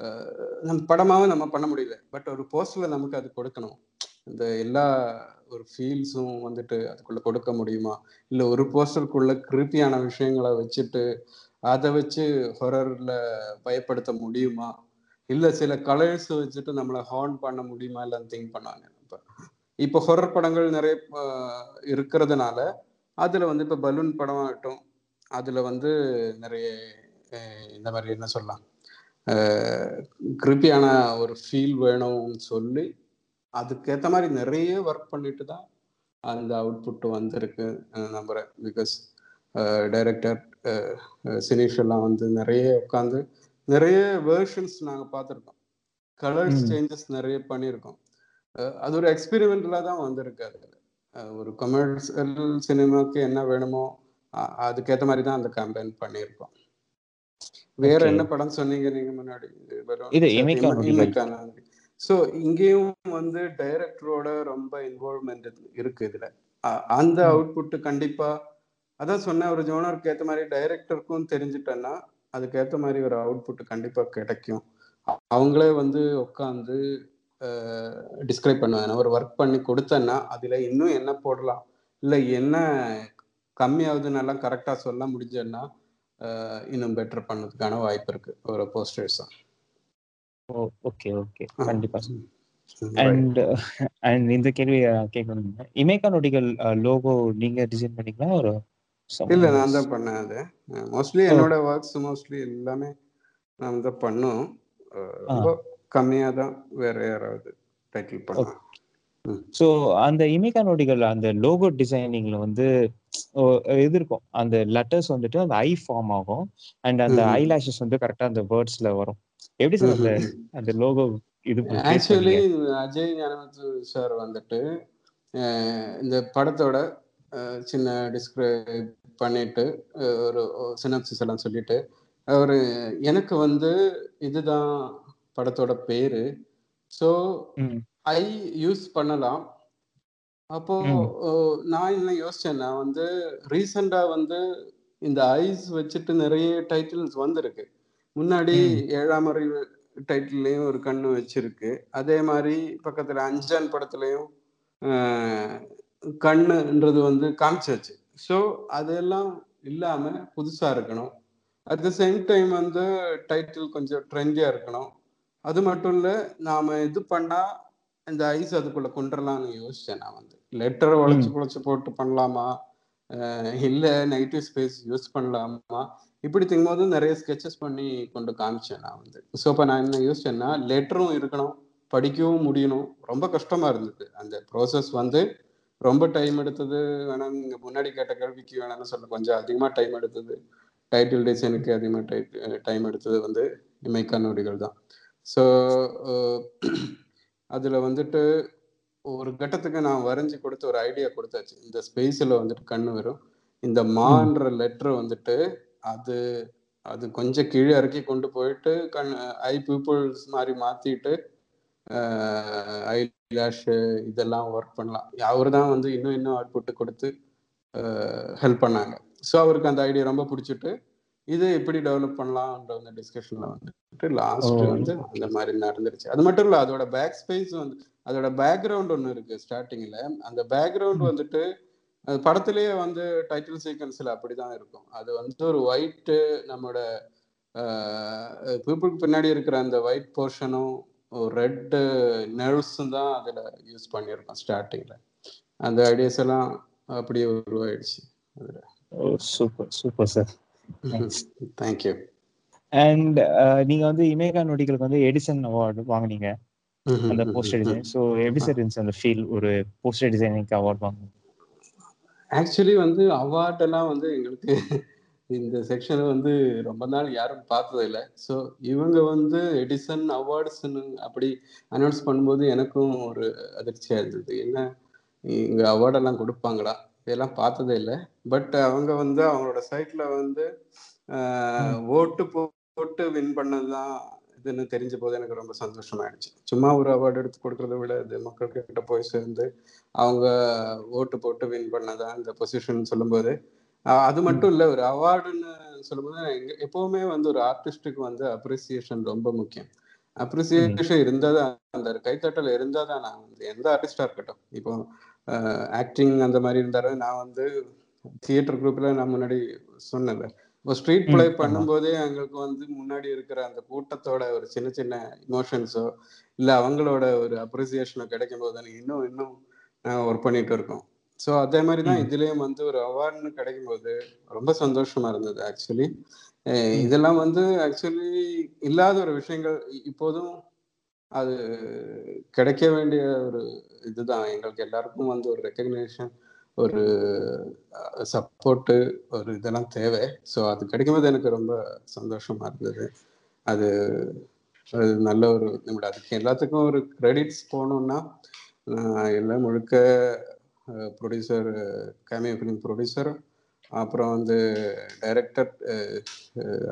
ஆஹ் நம்ம படமாவே நம்ம பண்ண முடியல. பட் ஒரு போஸ்டர்ல நமக்கு அது கொடுக்கணும். இந்த எல்லா ஒரு ஃபீல்ஸும் வந்துட்டு அதுக்குள்ள கொடுக்க முடியுமா? இல்ல ஒரு போஸ்டருக்குள்ள கிருப்பியான விஷயங்களை வச்சுட்டு அதை வச்சு ஹொரர்ல பயப்படுத்த முடியுமா? இல்ல சில கலர்ஸ் வச்சுட்டு நம்மளை ஹார்ன் பண்ண முடியுமா இல்லைன்னு திங்க் பண்ணாங்க இப்போ இப்போ ஹொரர் படங்கள் நிறைய இருக்கிறதுனால அதுல வந்து இப்போ பலூன் படம் ஆகட்டும் அதுல வந்து நிறைய இந்த மாதிரி என்ன சொல்லலாம் கிருப்பியான ஒரு ஃபீல் வேணும்னு சொல்லி அதுக்கேற்ற மாதிரி நிறைய ஒர்க் பண்ணிட்டு தான் அந்த அவுட்புட் வந்திருக்கு நம்புகிறேன் நம்புறேன். பிகாஸ் டைரக்டர் சினிஷ் எல்லாம் வந்து நிறைய உட்காந்து நிறைய வேர்ஷன்ஸ் நாங்கள் பார்த்துருக்கோம் கலர்ஸ். சேஞ்சஸ் நிறைய பண்ணியிருக்கோம் அது ஒரு எக்ஸ்பெரிமெண்டலாக தான் வந்திருக்கு அது அஹ் ஒரு கமர்ஷியல் சினிமாக்கு என்ன வேணுமோ அதுக்கேற்ற மாதிரி தான் அந்த கேம்பெயின் பண்ணியிருக்கோம் வேற. என்ன படம் சொன்னீங்க நீங்க முன்னாடி. ஸோ இங்கேயும் வந்து டைரக்டரோட ரொம்ப இன்வால்வ்மெண்ட் இருக்கு இதுல அந்த. அவுட்புட் கண்டிப்பா அதான் சொன்னேன் ஒரு ஜோனருக்கு ஏற்ற மாதிரி டைரக்டருக்கும் தெரிஞ்சுட்டேன்னா அதுக்கேற்ற மாதிரி ஒரு அவுட்புட் கண்டிப்பா கிடைக்கும். அவங்களே வந்து உட்காந்து டிஸ்கிரைப் பண்ணுவேன் ஒரு ஒர்க் பண்ணி கொடுத்தேன்னா அதில் இன்னும் என்ன போடலாம்? இல்லை என்ன கம்மியாகுதுன்னெல்லாம் கரெக்டாக சொல்ல முடிஞ்சேன்னா இன்னும் பெட்டர் பண்ணதுக்கான வாய்ப்பு இருக்கு. ஒரு போஸ்டர்ஸ் ஓகே ஓகே கண்டிப்பா. அண்ட் அண்ட் இந்த கேள்வி கேட்கணும் இமேகா நொடிகள் லோகோ நீங்க டிசைன் பண்ணீங்களா? ஒரு இல்ல நான் தான் பண்ணேன் அது. மோஸ்ட்லி என்னோட ஒர்க்ஸ் மோஸ்ட்லி எல்லாமே நான் தான் பண்ணும். ரொம்ப கம்மியா தான் வேற யாராவது டைட்டில் பண்ணுவேன் ஸோ அந்த இமேகா நொடிகள் அந்த லோகோ டிசைனிங்ல வந்து இது இருக்கும் அந்த லெட்டர்ஸ் வந்துட்டு அந்த ஐ ஃபார்ம் ஆகும். அண்ட் அந்த. ஐ லேஷஸ் வந்து கரெக்டா அந்த வேர்ட்ஸ்ல வரும். எப்படி சார் அந்த அந்த லோகோ இது ஆக்சுவலி? அஜய் ஞானமுத்து சார் வந்துட்டு இந்த படத்தோட சின்ன டிஸ்கிரைப் பண்ணிட்டு ஒரு சினப்சிஸ் எல்லாம் சொல்லிட்டு அவர் எனக்கு வந்து இதுதான் படத்தோட பேரு. ஸோ ஐ யூஸ் பண்ணலாம். அப்போ நான் என்ன யோசிச்சேன்னா வந்து ரீசெண்டா வந்து இந்த ஐஸ் வச்சுட்டு நிறைய டைட்டில்ஸ் வந்திருக்கு. முன்னாடி. ஏழாம் அறிவு டைட்டில்லையும் ஒரு கண்ணு வச்சிருக்கு. அதே மாதிரி பக்கத்துல அஞ்சான் படத்துலயும் கண்ணுன்றது வந்து காமிச்சாச்சு. ஸோ அதெல்லாம் இல்லாம புதுசா இருக்கணும். அட் த சேம் டைம் வந்து டைட்டில் கொஞ்சம் ட்ரெண்டியா இருக்கணும். அது மட்டும் இல்ல நாம இது பண்ணா இந்த ஐஸ் அதுக்குள்ள கொண்டுடலாம்னு யோசிச்சேன் நான் வந்து. லெட்டரை உழைச்சு குழைச்சு போட்டு பண்ணலாமா? இல்ல நெகட்டிவ் ஸ்பேஸ் யூஸ் பண்ணலாமா? இப்படி திங்கும்போது நிறைய ஸ்கெச்சஸ் பண்ணி கொண்டு காமிச்சேன் நான் வந்து. ஸோ இப்போ நான் என்ன யோசிச்சேன்னா லெட்டரும் இருக்கணும் படிக்கவும் முடியணும். ரொம்ப கஷ்டமா இருந்தது. அந்த ப்ராசஸ் வந்து ரொம்ப டைம் எடுத்தது வேணா நீங்க முன்னாடி கேட்ட கேள்விக்கு வேணாம்னு சொல்ல. கொஞ்சம் அதிகமா டைம் எடுத்தது. டைட்டில் டிசைனுக்கு அதிகமாக டைம் எடுத்தது வந்து இமைக்கா நொடிகள் தான். ஸோ அதில் வந்துட்டு ஒரு கட்டத்துக்கு நான் வரைஞ்சி கொடுத்து ஒரு ஐடியா கொடுத்தாச்சு. இந்த ஸ்பேஸில் வந்துட்டு கண்ணு வரும் இந்த மான்ற லெட்டர் வந்துட்டு அது அது கொஞ்சம் கீழே இறக்கி கொண்டு போயிட்டு கண் ஐ பீப்புள்ஸ் மாதிரி மாற்றிட்டு ஐ லேஷ் இதெல்லாம் ஒர்க் பண்ணலாம். அவர் தான் வந்து இன்னும் இன்னும் அவுட்புட்டு கொடுத்து ஹெல்ப் பண்ணாங்க. ஸோ அவருக்கு அந்த ஐடியா ரொம்ப பிடிச்சிட்டு இதை எப்படி டெவலப் பண்ணலாம்ன்ற அந்த டிஸ்கஷன்ல வந்துட்டு லாஸ்ட். வந்து அந்த மாதிரி நடந்துருச்சு. அது மட்டும் இல்ல அதோட பேக் ஸ்பேஸ் வந்து அதோட பேக்ரவுண்ட் ஒன்று இருக்கு ஸ்டார்டிங்ல அந்த பேக்ரவுண்ட். வந்துட்டு அது படத்திலேயே வந்து டைட்டில் சீக்வன்ஸ்ல அப்படிதான் இருக்கும். அது வந்து ஒரு ஒயிட்டு நம்மளோட பீப்புளுக்கு பின்னாடி இருக்கிற அந்த ஒயிட் போர்ஷனும் ரெட்டு நெர்வ்ஸும் தான் அதுல யூஸ் பண்ணியிருக்கோம் ஸ்டார்டிங்ல அந்த ஐடியாஸ் எல்லாம் அப்படியே உருவாயிடுச்சு அதுல. ஓ super super sir thank you and நீங்க வந்து இமேகா நொடிகளுக்கு வந்து எடிசன் அவார்டு வாங்குனீங்க. அந்த போஸ்டர் டிசைன் ஸோ எப்படி சார் இருந்துச்சு அந்த ஃபீல் ஒரு போஸ்டர் டிசைனிங்க்கு அவார்ட் வாங்குங்க ஆக்சுவலி வந்து அவார்டெல்லாம் வந்து எங்களுக்கு இந்த செக்ஷனை வந்து ரொம்ப நாள் யாரும் பார்த்தது இல்லை. ஸோ இவங்க வந்து எடிசன் அவார்ட்ஸ்னு அப்படி அனௌன்ஸ் பண்ணும்போது எனக்கும் ஒரு அதிர்ச்சியாக இருந்தது. என்ன இங்கே அவார்டெல்லாம் கொடுப்பாங்களா? இதெல்லாம் பார்த்ததே இல்லை. பட் அவங்க வந்து அவங்களோட சைட்ல வந்து ஓட்டு போட்டு வின் பண்ணது தான் இதுன்னு தெரிஞ்ச போது எனக்கு ரொம்ப சந்தோஷமாயிடுச்சு. சும்மா ஒரு அவார்டு எடுத்து கொடுக்கறத விட இது மக்கள் கிட்ட போய் சேர்ந்து அவங்க ஓட்டு போட்டு வின் பண்ணதா இந்த பொசிஷன் சொல்லும்போது அது மட்டும் இல்ல ஒரு அவார்டுன்னு சொல்லும்போது எப்பவுமே வந்து ஒரு ஆர்டிஸ்டுக்கு வந்து அப்ரிசியேஷன் ரொம்ப முக்கியம். அப்ரிசியேஷன் இருந்தாதான் அந்த கைத்தட்டல் இருந்தாதான் நான் வந்து எந்த ஆர்டிஸ்டா இருக்கட்டும். இப்போ ஆக்டிங் அந்த மாதிரி இருந்தாரு நான் வந்து தியேட்டர் குரூப்ல நான் முன்னாடி சொன்னேன்ல. இப்போ ஸ்ட்ரீட் பிளே. பண்ணும்போதே எங்களுக்கு வந்து முன்னாடி இருக்கிற அந்த கூட்டத்தோட ஒரு சின்ன சின்ன இமோஷன்ஸோ இல்ல அவங்களோட ஒரு அப்ரிசியேஷனோ கிடைக்கும் போது இன்னும் இன்னும் நாங்கள் ஒர்க் பண்ணிட்டு இருக்கோம். ஸோ அதே மாதிரி தான். இதுலயும் வந்து ஒரு அவார்டுன்னு கிடைக்கும் போது ரொம்ப சந்தோஷமா இருந்தது ஆக்சுவலி. இதெல்லாம் வந்து ஆக்சுவலி இல்லாத ஒரு விஷயங்கள். இப்போதும் அது கிடைக்க வேண்டிய ஒரு இதுதான். எங்களுக்கு எல்லாருக்கும் வந்து ஒரு ரெக்கக்னேஷன் ஒரு சப்போர்ட்டு ஒரு இதெல்லாம் தேவை. ஸோ அது கிடைக்கும்போது எனக்கு ரொம்ப சந்தோஷமா இருந்தது. அது அது நல்ல ஒரு நிமிடம். அதுக்கு எல்லாத்துக்கும் ஒரு கிரெடிட்ஸ் போகணும்னா எல்லாம் முழுக்க ப்ரொடியூசர் கேமியோ ஃபிலிம் ப்ரொடியூசர் அப்புறம் வந்து டைரக்டர்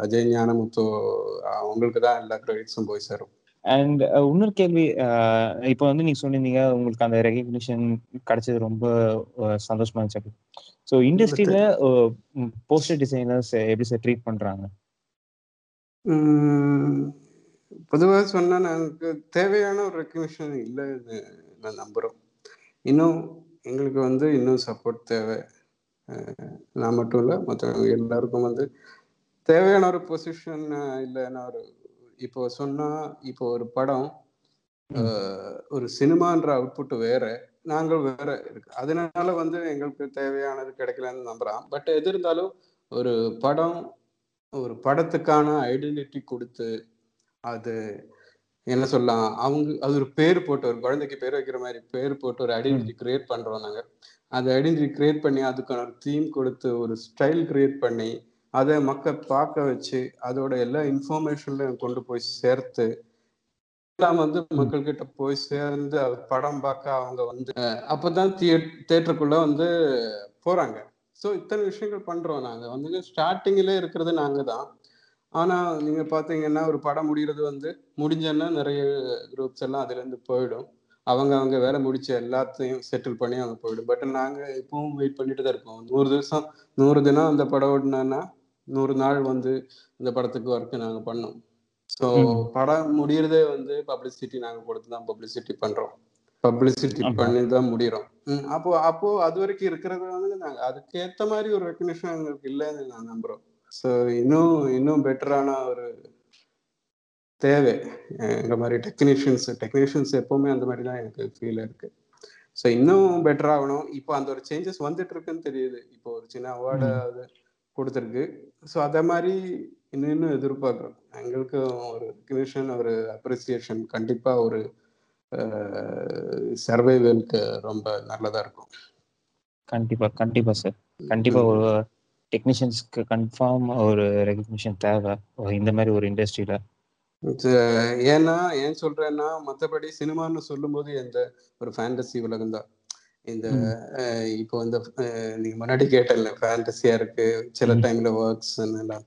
அஜய் ஞானமுத்து அவங்களுக்கு தான் எல்லா கிரெடிட்ஸும் போய் சேரும். அண்ட் இன்னொரு கேள்வி இப்போ வந்து நீங்க சொன்னீங்க உங்களுக்கு அந்த ரெகக்னிஷன் கிடைச்சது ரொம்ப சந்தோஷமா இருந்துச்சு. ஸோ இண்டஸ்ட்ரியில போஸ்டர் டிசைனர்ஸ் எப்படி சார் ட்ரீட் பண்றாங்க? பொதுவாக சொன்னால் நமக்கு தேவையான ஒரு ரெக்கக்னிஷன் இல்லைன்னு நான் நம்புகிறோம் இன்னும் எங்களுக்கு வந்து இன்னும் சப்போர்ட் தேவை. நான் மட்டும் இல்லை மற்றவங்க எல்லாருக்கும் வந்து தேவையான ஒரு பொசிஷன் இல்லைன்னா ஒரு இப்போ சொன்னா இப்போ ஒரு படம் ஒரு சினிமான்ற அவுட்புட் வேற நாங்கள் வேற இருக்கு. அதனால வந்து எங்களுக்கு தேவையானது கிடைக்கலன்னு நம்புறான். பட் எது இருந்தாலும் ஒரு படம் ஒரு படத்துக்கான ஐடென்டிட்டி கொடுத்து அது என்ன சொல்லலாம் அவங்க அது ஒரு பேர் போட்டு ஒரு குழந்தைக்கு பேர் வைக்கிற மாதிரி பேர் போட்டு ஒரு ஐடென்டிட்டி கிரியேட் பண்றோம் நாங்க. அந்த ஐடென்டிட்டி கிரியேட் பண்ணி அதுக்கான ஒரு தீம் கொடுத்து ஒரு ஸ்டைல் கிரியேட் பண்ணி அதை மக்கள் பார்க்க வச்சு அதோட எல்லா இன்ஃபர்மேஷன்லையும் கொண்டு போய் சேர்த்து எல்லாம் வந்து மக்கள் கிட்ட போய் சேர்ந்து அது படம் பார்க்க அவங்க வந்து அப்பதான் தியே தேட்டருக்குள்ள வந்து போறாங்க. ஸோ இத்தனை விஷயங்கள் பண்றோம் நாங்க. வந்து ஸ்டார்டிங்ல இருக்கிறது நாங்க தான். ஆனா நீங்க பாத்தீங்கன்னா ஒரு படம் முடிகிறது வந்து முடிஞ்சோன்னா நிறைய குரூப்ஸ் எல்லாம் அதுல இருந்து போயிடும். அவங்க அவங்க வேலை முடிச்ச எல்லாத்தையும் செட்டில் பண்ணி அவங்க போயிடும். பட் நாங்க இப்பவும் வெயிட் பண்ணிட்டு தான் இருக்கோம். நூறு திவசம் நூறு தினம் அந்த படம் ஓடினா நூறு நாள் வந்து இந்த படத்துக்கு ஒர்க் நாங்க பண்ணோம். ஸோ. படம் முடியறதே வந்து பப்ளிசிட்டி நாங்க கொடுத்து தான் பப்ளிசிட்டி பண்றோம். பப்ளிசிட்டி. பண்ணி தான் முடிகிறோம் அப்போ அப்போ அது வரைக்கும் இருக்கிறது வந்து நாங்க அதுக்கேத்த மாதிரி ஒரு ரெக்கக்னிஷன் எங்களுக்கு இல்லைன்னு நான் நம்புறோம். ஸோ இன்னும் இன்னும் பெட்டரான ஒரு தேவை. இந்த மாதிரி டெக்னீஷியன்ஸ் டெக்னீஷியன்ஸ் எப்பவுமே அந்த மாதிரி தான் எனக்கு ஃபீல் இருக்கு. ஸோ இன்னும் பெட்டர் ஆகணும். இப்போ அந்த ஒரு சேஞ்சஸ் வந்துட்டு இருக்குன்னு தெரியுது. இப்போ ஒரு சின்ன அவார்டு அது கொடுத்துருக்கு. ஸோ அதே மாதிரி இன்னும் இன்னும் எதிர்பார்க்குறோம். எங்களுக்கு ஒரு ரெக்கக்னிஷன் ஒரு அப்ரிசியேஷன் கண்டிப்பா ஒரு சர்வைவலுக்கு ரொம்ப நல்லதா இருக்கும். கண்டிப்பா கண்டிப்பா சார் கண்டிப்பா ஒரு டெக்னீஷியன்ஸ்க்கு கன்ஃபார்ம் ஒரு ரெகக்னிஷன் தேவை. இந்த மாதிரி ஒரு இண்டஸ்ட்ரியில ஏன்னா ஏன் சொல்றேன்னா மற்றபடி சினிமான்னு சொல்லும்போது எந்த ஒரு ஃபேண்டசி உலகம் தான். இந்த இப்போ இந்த அஹ், நீங்க முன்னாடி கேட்டல ஃபேண்டசியா இருக்கு சில. டைம்ல ஒர்க்ஸ் எல்லாம்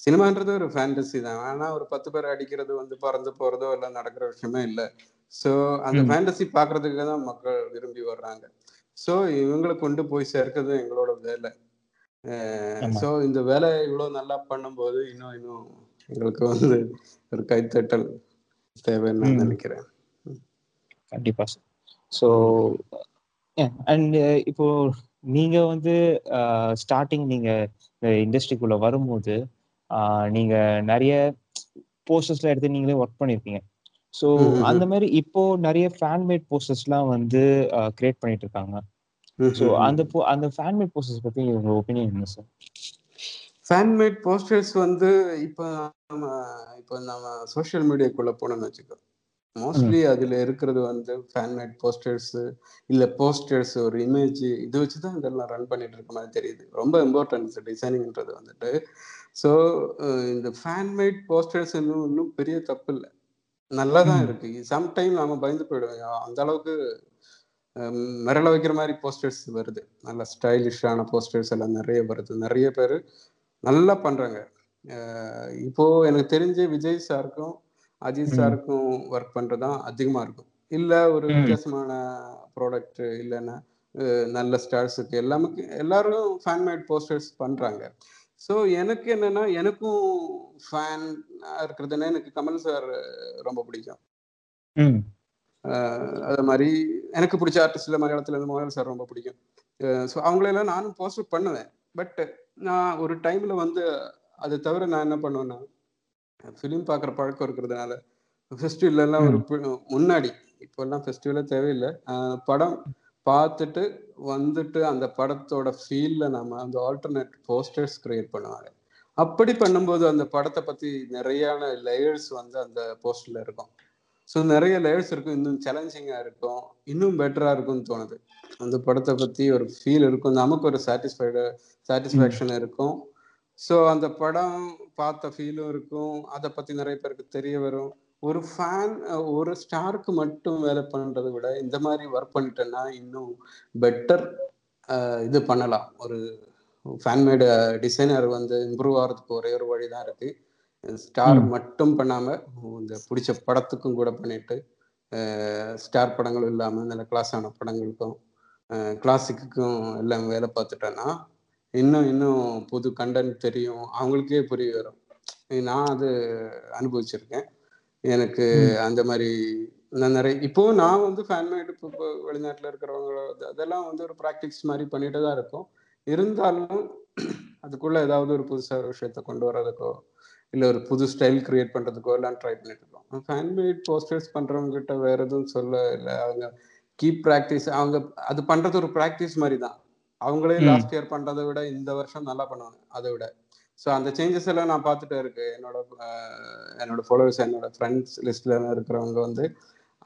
சினிமான்றது ஒரு ஃபேண்டசி தான். ஆனா ஒரு பத்து பேர் அடிக்கிறது வந்து பறந்து போறதோ எல்லாம் நடக்கிற விஷயமே இல்லை. ஸோ அந்த. ஃபேண்டசி பார்க்கறதுக்கு தான் மக்கள் விரும்பி வர்றாங்க. ஸோ இவங்களை கொண்டு போய் சேர்க்கிறது எங்களோட வேலை. ஸோ இந்த வேலை இவ்வளோ நல்லா பண்ணும்போது இன்னும் இன்னும் எங்களுக்கு வந்து ஒரு கைத்தட்டல் தேவைன்னு. நினைக்கிறேன். கண்டிப்பா சார். ஸோ அண்ட் இப்போ நீங்க வந்து ஸ்டார்டிங் நீங்க இண்டஸ்ட்ரிக்குள்ள வரும்போது நீங்க நிறைய போஸ்டர்ஸ்லாம் எடுத்து நீங்களே ஒர்க் பண்ணிருப்பீங்க ஸோ. அந்த மாதிரி இப்போ நிறைய ஃபேன் மேட் போஸ்டர்ஸ்லாம் வந்து கிரியேட் பண்ணிட்டு இருக்காங்க. ஸோ அந்த அந்த ஃபேன் மேட் போஸ்டர்ஸ் பத்தி உங்க ஒப்பீனியன் என்ன சார் ஃபேன்மேட் போஸ்டர்ஸ் வந்து இப்போ நம்ம இப்போ நம்ம சோஷியல் மீடியாக்குள்ள போனோம்னு வச்சுக்கோ. மோஸ்ட்லி அதுல இருக்கிறது வந்து ஃபேன்மேட் போஸ்டர்ஸ் இல்ல போஸ்டர்ஸ் ஒரு இமேஜ் இது வச்சு தான் இதெல்லாம் ரன் பண்ணிட்டு இருக்க மாதிரி தெரியுது. ரொம்ப இம்பார்ட்டன்ஸ் டிசைனிங்ன்றது வந்துட்டு. ஸோ இந்த ஃபேன்மேட் போஸ்டர்ஸ் இன்னும் இன்னும் பெரிய தப்பு இல்லை. நல்லா தான். இருக்கு. சம்டைம் நாம பயந்து போயிடுவோம். அந்த அளவுக்கு மிரள வைக்கிற மாதிரி போஸ்டர்ஸ் வருது. நல்ல ஸ்டைலிஷான போஸ்டர்ஸ் எல்லாம் நிறைய வருது. நிறைய பேர் நல்லா பண்றாங்க. இப்போ எனக்கு தெரிஞ்சு விஜய் சாருக்கும் அஜித். சாருக்கும் ஒர்க் பண்றதுதான் அதிகமா இருக்கும். இல்ல ஒரு. வித்தியாசமான ப்ராடக்ட் இல்லைன்னா நல்ல ஸ்டார்ஸுக்கு எல்லாமே எல்லாரும் ஃபேன் மேட் போஸ்டர்ஸ் பண்றாங்க. ஸோ எனக்கு என்னன்னா எனக்கும் ஃபேன் இருக்கிறதுனா எனக்கு கமல் சார் ரொம்ப பிடிக்கும். அது மாதிரி எனக்கு பிடிச்ச ஆர்டிஸ்ட்ல மலையாளத்துல இருந்து மோகன் சார் ரொம்ப பிடிக்கும். ஸோ அவங்களெல்லாம் நானும் போஸ்ட் பண்ணுவேன். பட் நான் ஒரு டைம்ல வந்து அதை தவிர நான் என்ன பண்ணுவேன்னா ஃபிலிம் பார்க்குற பழக்கம் இருக்கிறதுனால ஃபெஸ்டிவல் எல்லாம் ஒரு முன்னாடி. இப்போல்லாம் ஃபெஸ்டிவலே தேவையில்லை. படம் பார்த்துட்டு வந்துட்டு அந்த படத்தோட ஃபீல்ல நம்ம அந்த ஆல்டர்னேட் போஸ்டர்ஸ் கிரியேட் பண்ணுவாங்க. அப்படி பண்ணும்போது அந்த படத்தை பத்தி நிறையான லேயர்ஸ் வந்து அந்த போஸ்டர்ல இருக்கும். ஸோ நிறைய லேயர்ஸ் இருக்கும். இன்னும் சேலஞ்சிங்கா இருக்கும். இன்னும் பெட்டரா இருக்கும்னு தோணுது. அந்த படத்தை பத்தி ஒரு ஃபீல் இருக்கும். நமக்கு ஒரு சாட்டிஸ்ஃபைடு சாட்டிஸ்ஃபேக்ஷன் இருக்கும். ஸோ அந்த படம் பார்த்த ஃபீலும் இருக்கும். அதை பத்தி நிறைய பேருக்கு தெரிய வரும். ஒரு ஃபேன் ஒரு ஸ்டாருக்கு மட்டும் வேலை பண்றதை விட இந்த மாதிரி ஒர்க் பண்ணிட்டேன்னா இன்னும் பெட்டர் இது பண்ணலாம். ஒரு ஃபேன்மேடு டிசைனர் வந்து இம்ப்ரூவ் ஆகிறதுக்கு ஒரே ஒரு வழி தான் இருக்கு. ஸ்டார். மட்டும் பண்ணாம இந்த பிடிச்ச படத்துக்கும் கூட பண்ணிட்டு ஸ்டார் படங்களும் இல்லாம நல்ல கிளாஸான படங்களுக்கும் கிளாசிக்குக்கும் எல்லாம் வேலை பார்த்துட்டேன்னா இன்னும் இன்னும் புது கண்டென்ட் தெரியும். அவங்களுக்கே புரிய வரும். நான் அது அனுபவிச்சிருக்கேன். எனக்கு அந்த மாதிரி நான் நிறைய இப்போ நான் வந்து ஃபேன்மேட் இப்போ இப்போ வெளிநாட்டில் இருக்கிறவங்க அதெல்லாம் வந்து ஒரு ப்ராக்டிஸ் மாதிரி பண்ணிட்டு தான் இருக்கோம். இருந்தாலும் அதுக்குள்ள ஏதாவது ஒரு புதுசாக ஒரு விஷயத்த கொண்டு வர்றதுக்கோ இல்லை ஒரு புது ஸ்டைல் கிரியேட் பண்ணுறதுக்கோ எல்லாம் ட்ரை பண்ணிட்டு இருக்கோம். ஃபேன்மேட் போஸ்டர்ஸ் பண்ணுறவங்க கிட்ட வேற எதுவும் சொல்ல இல்லை அவங்க கீப் ப்ராக்டிஸ் அவங்க அது பண்ணுறது ஒரு ப்ராக்டிஸ் மாதிரி தான். அவங்களே லாஸ்ட் இயர் பண்ணுறதை விட இந்த வருஷம் நல்லா பண்ணுவாங்க அதை விட. ஸோ அந்த சேஞ்சஸ் எல்லாம் நான் பார்த்துட்டே இருக்கு என்னோட என்னோட ஃபாலோவர்ஸ் என்னோட ஃப்ரெண்ட்ஸ் லிஸ்ட்ல இருக்கிறவங்க வந்து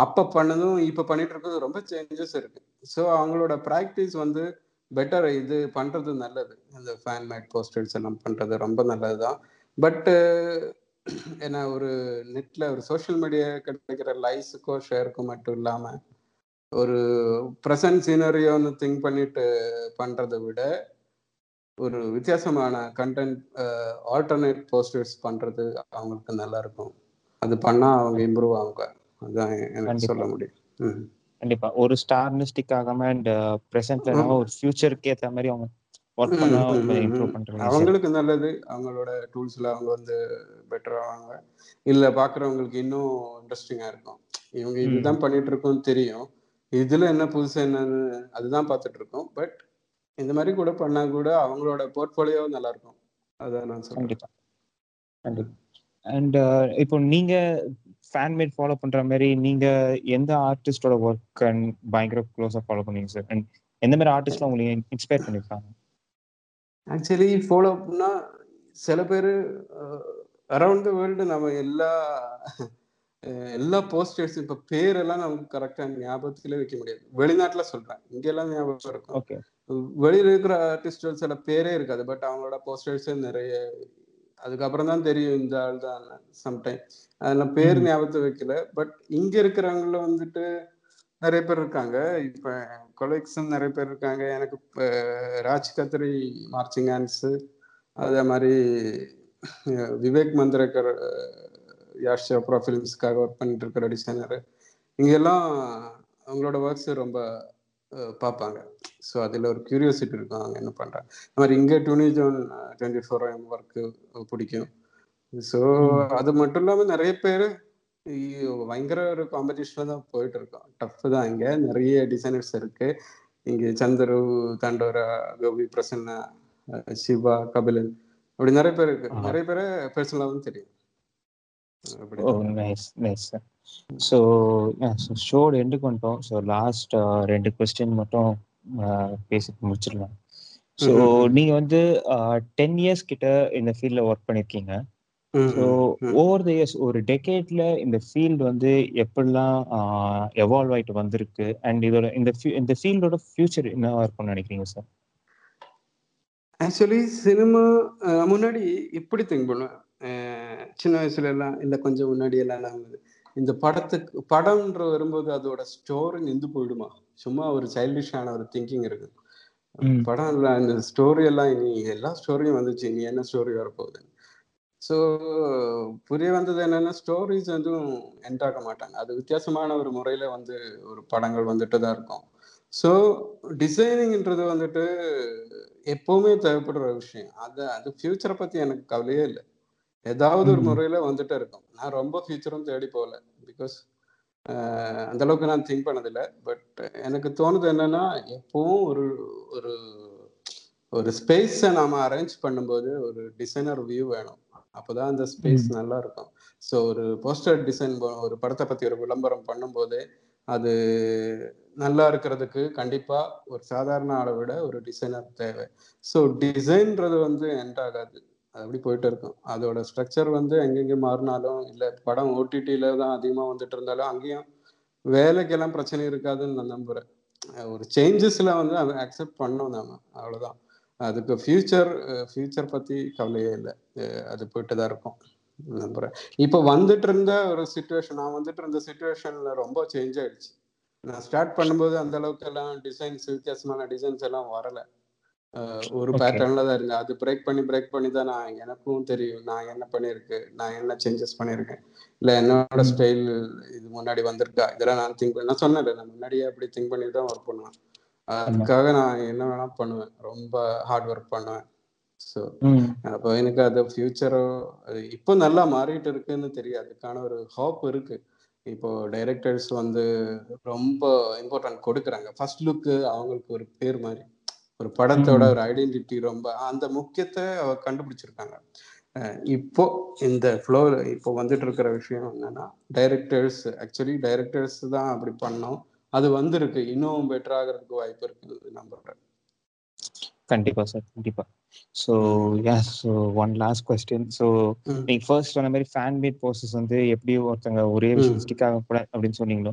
அப்போ பண்ணதும் இப்போ பண்ணிட்டு இருக்கிறது ரொம்ப சேஞ்சஸ் இருக்கு. ஸோ அவங்களோட ப்ராக்டிஸ் வந்து பெட்டர் இது பண்றது நல்லது. இந்த ஃபேன் மேட் போஸ்டர்ஸ் எல்லாம் பண்றது ரொம்ப நல்லது தான் பட்டு ஏன்னா ஒரு நெட்ல ஒரு சோஷியல் மீடியா கிடைக்கிற லைக்ஸுக்கோ ஷேருக்கோ மட்டும் இல்லாம ஒரு ப்ரெசன்ட் சீனரியோன்னு திங்க் பண்ணிட்டு பண்றதை விட ஒரு வித்தியாசமான கண்டென்ட் ஆல்டர்னேட் போஸ்டர்ஸ் பண்றது அவங்களுக்கு நல்லா இருக்கும். அது பண்ணா அவங்க இம்ப்ரூவ் ஆகுங்க அதுதான் எனக்கு சொல்ல முடியும். கண்டிப்பா. ஒரு ஸ்டார்னு ஸ்டிக் ஆகாம அண்ட் பிரசன்ட்ல ஒரு ஃபியூச்சருக்கு ஏத்த மாதிரி அவங்க ஒர்க் பண்ணா இம்ப்ரூவ் பண்றாங்க அவங்களுக்கு நல்லது. அவங்களோட டூல்ஸ்ல அவங்க வந்து பெட்டர் ஆவாங்க. இல்ல பாக்குறவங்களுக்கு இன்னும் இன்ட்ரெஸ்டிங்கா இருக்கும். இவங்க இதுதான் பண்ணிட்டு இருக்கோம் தெரியும். இதுல என்ன புதுசு என்னன்னு அதுதான் பார்த்துட்டு இருக்கோம் பட் இந்த மாதிரி கூட பண்ணா கூட அவங்களோட போர்ட்போலியோ நல்லா இருக்கும். அதான் நான் சொல்றேன். அண்ட் இப்போ நீங்க ஃபேன் மேட் ஃபாலோ பண்ற மாதிரி நீங்க எந்த ஆர்டிஸ்டோட ஒர்க் அண்ட் பயங்கர க்ளோஸா ஃபாலோ பண்ணீங்க சார் அண்ட் எந்த மாதிரி ஆர்டிஸ்ட்லாம் உங்களுக்கு இன்ஸ்பயர் பண்ணிருக்காங்க? ஆக்சுவலி ஃபாலோ பண்ணா சில பேர் அரவுண்ட் த வேர்ல்டு நம்ம எல்லா எல்லா போஸ்டர்ஸ் இப்ப பேரெல்லாம் நமக்கு கரெக்டா ஞாபகத்திலே வைக்க முடியாது. வெளிநாட்டுல சொல்றேன். இங்க எல்லாம் ஞாபகம் இருக்கும். ஓகே வெளியில இருக்கிற ஆர்டிஸ்ட் சில பேரே இருக்காது. பட் அவங்களோட போஸ்டர்ஸ் நிறைய அதுக்கப்புறம் தான் தெரியும் இந்த ஆள் தான் சம்டைம் அதெல்லாம் பேர் ஞாபகத்தை வைக்கல. பட் இங்க இருக்கிறவங்கள வந்துட்டு நிறைய பேர் இருக்காங்க. இப்ப கொலெக்ஷன் நிறைய பேர் இருக்காங்க. எனக்கு ராஜ் கத்ரி மார்ச்சிங் ஹேண்ட்ஸ் அதே மாதிரி விவேக் மந்திரக்கர் யாஷ் சோப்ரா ஃபிலிம்ஸ்க்காக ஒர்க் பண்ணிட்டு இருக்கிற டிசைனர் இங்கெல்லாம் அவங்களோட ஒர்க்ஸ் ரொம்ப பார்ப்பாங்க. ஸோ அதில் ஒரு கியூரியோசிட்டி இருக்கும். அவங்க என்ன பண்ணுறாங்க இந்த மாதிரி இங்கே Tuney John twenty four AM work பிடிக்கும். ஸோ அது மட்டும் இல்லாமல் நிறைய பேர் பயங்கர ஒரு காம்படிஷனில் தான் போயிட்டு இருக்கோம். டஃப் தான் இங்கே. நிறைய டிசைனர்ஸ் இருக்கு. இங்கே சந்திரு தண்டோரா கோபி பிரசன்னா சிவா கபிலன் அப்படி நிறைய பேர் இருக்கு. நிறைய பேரை பர்சனலாகவும் தெரியும். ஸோ ஷோட எண்டுக்கு வந்துட்டோம். ஸோ லாஸ்ட் ரெண்டு கொஸ்டின் மட்டும் பேசிட்டு முடிச்சிடலாம். ஸோ நீங்க வந்து டென் இயர்ஸ் கிட்ட இந்த ஃபீல்ட்ல ஒர்க் பண்ணிருக்கீங்க. ஸோ ஓவர் த இயர்ஸ் ஒரு டெக்கேட்ல இந்த ஃபீல்டு வந்து எப்படிலாம் எவால்வ் ஆயிட்டு வந்திருக்கு? அண்ட் இதோட இந்த இந்த ஃபீல்டோட ஃபியூச்சர் என்னவா இருக்கும்னு நினைக்கிறீங்க சார் ஆக்சுவலி சினிமா முன்னாடி இப்படி திங்க் பண்ணுவேன். சின்ன வயசுல எல்லாம் இல்லை கொஞ்சம் முன்னாடி எல்லாம் நான் இந்த படத்துக்கு படம்ன்ற வரும்போது அதோட ஸ்டோரி நின்று போயிடுமா? சும்மா ஒரு சைல்டிஷான ஒரு திங்கிங் இருக்கு. படம் இல்லை இந்த ஸ்டோரி எல்லாம் இனி எல்லா ஸ்டோரியும் வந்துச்சு. இனி என்ன ஸ்டோரி வரப்போகுது ஸோ புரிய வந்தது என்னன்னா ஸ்டோரிஸ் எதுவும் என்டாக மாட்டாங்க. அது வித்தியாசமான ஒரு முறையில வந்து ஒரு படங்கள் வந்துட்டு தான் இருக்கும். ஸோ டிசைனிங்ன்றது வந்துட்டு எப்பவுமே தேவைப்படுற ஒரு விஷயம். அது அது ஃபியூச்சரை பத்தி எனக்கு கவலையே இல்லை. ஏதாவது ஒரு முறையில வந்துட்டு இருக்கும். நான் ரொம்ப ஃபியூச்சரும் தேடி போகல. பிகாஸ் அந்த அளவுக்கு நான் திங்க் பண்ணதில்லை. பட் எனக்கு தோணுது என்னன்னா எப்பவும் ஒரு ஒரு ஒரு ஸ்பேஸை நாம அரேஞ்ச் பண்ணும்போது ஒரு டிசைனர் வியூ வேணும். அப்போதான் அந்த ஸ்பேஸ் நல்லா இருக்கும் ஸோ ஒரு போஸ்டர் டிசைன் ஒரு படத்தை பத்தி ஒரு விளம்பரம் பண்ணும்போது அது நல்லா இருக்கிறதுக்கு கண்டிப்பா ஒரு சாதாரண ஆளை விட ஒரு டிசைனர் தேவை. ஸோ டிசைன்றது வந்து எண்ட் ஆகாது. அது அப்படி போயிட்டு இருக்கும். அதோட ஸ்ட்ரக்சர் வந்து எங்கெங்கே மாறினாலும் இல்லை படம் ஓடிடியில தான் அதிகமாக வந்துட்டு இருந்தாலும் அங்கேயும் வேலைக்கெல்லாம் பிரச்சனை இருக்காதுன்னு நான் நம்புறேன். ஒரு சேஞ்சஸ்ல வந்து அதை அக்செப்ட் பண்ணோம் நாம. அவ்வளோதான் அதுக்கு ஃபியூச்சர் ஃபியூச்சர் பத்தி கவலையே இல்லை. அது போயிட்டு தான் இருக்கும் நம்புறேன் இப்போ வந்துட்டு இருந்த ஒரு சுச்சுவேஷன் நான் வந்துட்டு இருந்த சுச்சுவேஷன்ல ரொம்ப சேஞ்ச் ஆயிடுச்சு. நான் ஸ்டார்ட் பண்ணும்போது அந்த அளவுக்கு எல்லாம் டிசைன்ஸ் வித்தியாசமான டிசைன்ஸ் எல்லாம் வரல. ஒரு பேட்டர்ன்ல தான் இருந்தேன். அது பிரேக் பண்ணி பிரேக் பண்ணி தான் நான் எனக்கும் தெரியும். நான் என்ன பண்ணியிருக்கேன் நான் என்ன சேஞ்சஸ் பண்ணியிருக்கேன். இல்லை என்னோட ஸ்டைல் இது முன்னாடி வந்திருக்கா? இதெல்லாம் நான் திங்க் பண்ண நான் சொன்னேன் நான் முன்னாடியே அப்படி திங்க் பண்ணி தான் ஒர்க் பண்ணுவேன். அதுக்காக நான் என்ன வேணா பண்ணுவேன். ரொம்ப ஹார்ட் ஒர்க் பண்ணுவேன். ஸோ அப்போ எனக்கு அது ஃபியூச்சரோ இப்போ நல்லா மாறிட்டு இருக்குன்னு தெரியும் அதுக்கான ஒரு ஹோப் இருக்கு. இப்போ டைரக்டர்ஸ் வந்து ரொம்ப இம்பார்ட்டன்ட் கொடுக்குறாங்க. ஃபர்ஸ்ட் லுக்கு அவங்களுக்கு ஒரு பேர் மாதிரி. ஒரு படத்தோட ஒரு ஐடென்டிட்டி ரொம்ப அந்த முக்கியத்தை அவ கண்டுபிடிச்சிருக்காங்க. இப்போ இந்த ஃப்ளோ இப்போ வந்துட்டு இருக்கிற விஷயம் என்னன்னா டைரக்டர்ஸ் ஆக்சுவலி டைரக்டர்ஸ் தான் அப்படி பண்ணோம். அது வந்திருக்கு. இன்னும் பெட்டர் ஆகிறதுக்கு வாய்ப்பு இருக்குது. நம்புறேன். கண்டிப்பா சார் கண்டிப்பா. So yes so one last question so நீங்க ஃபர்ஸ்ட் சொன்ன மாதிரி ஃபேன் மேட் போஸ்டர்ஸ் வந்து எப்படி ஒருத்தங்க ஒரே விஷயம் ஸ்டிக் ஆக கூட அப்படின்னு சொன்னீங்களோ?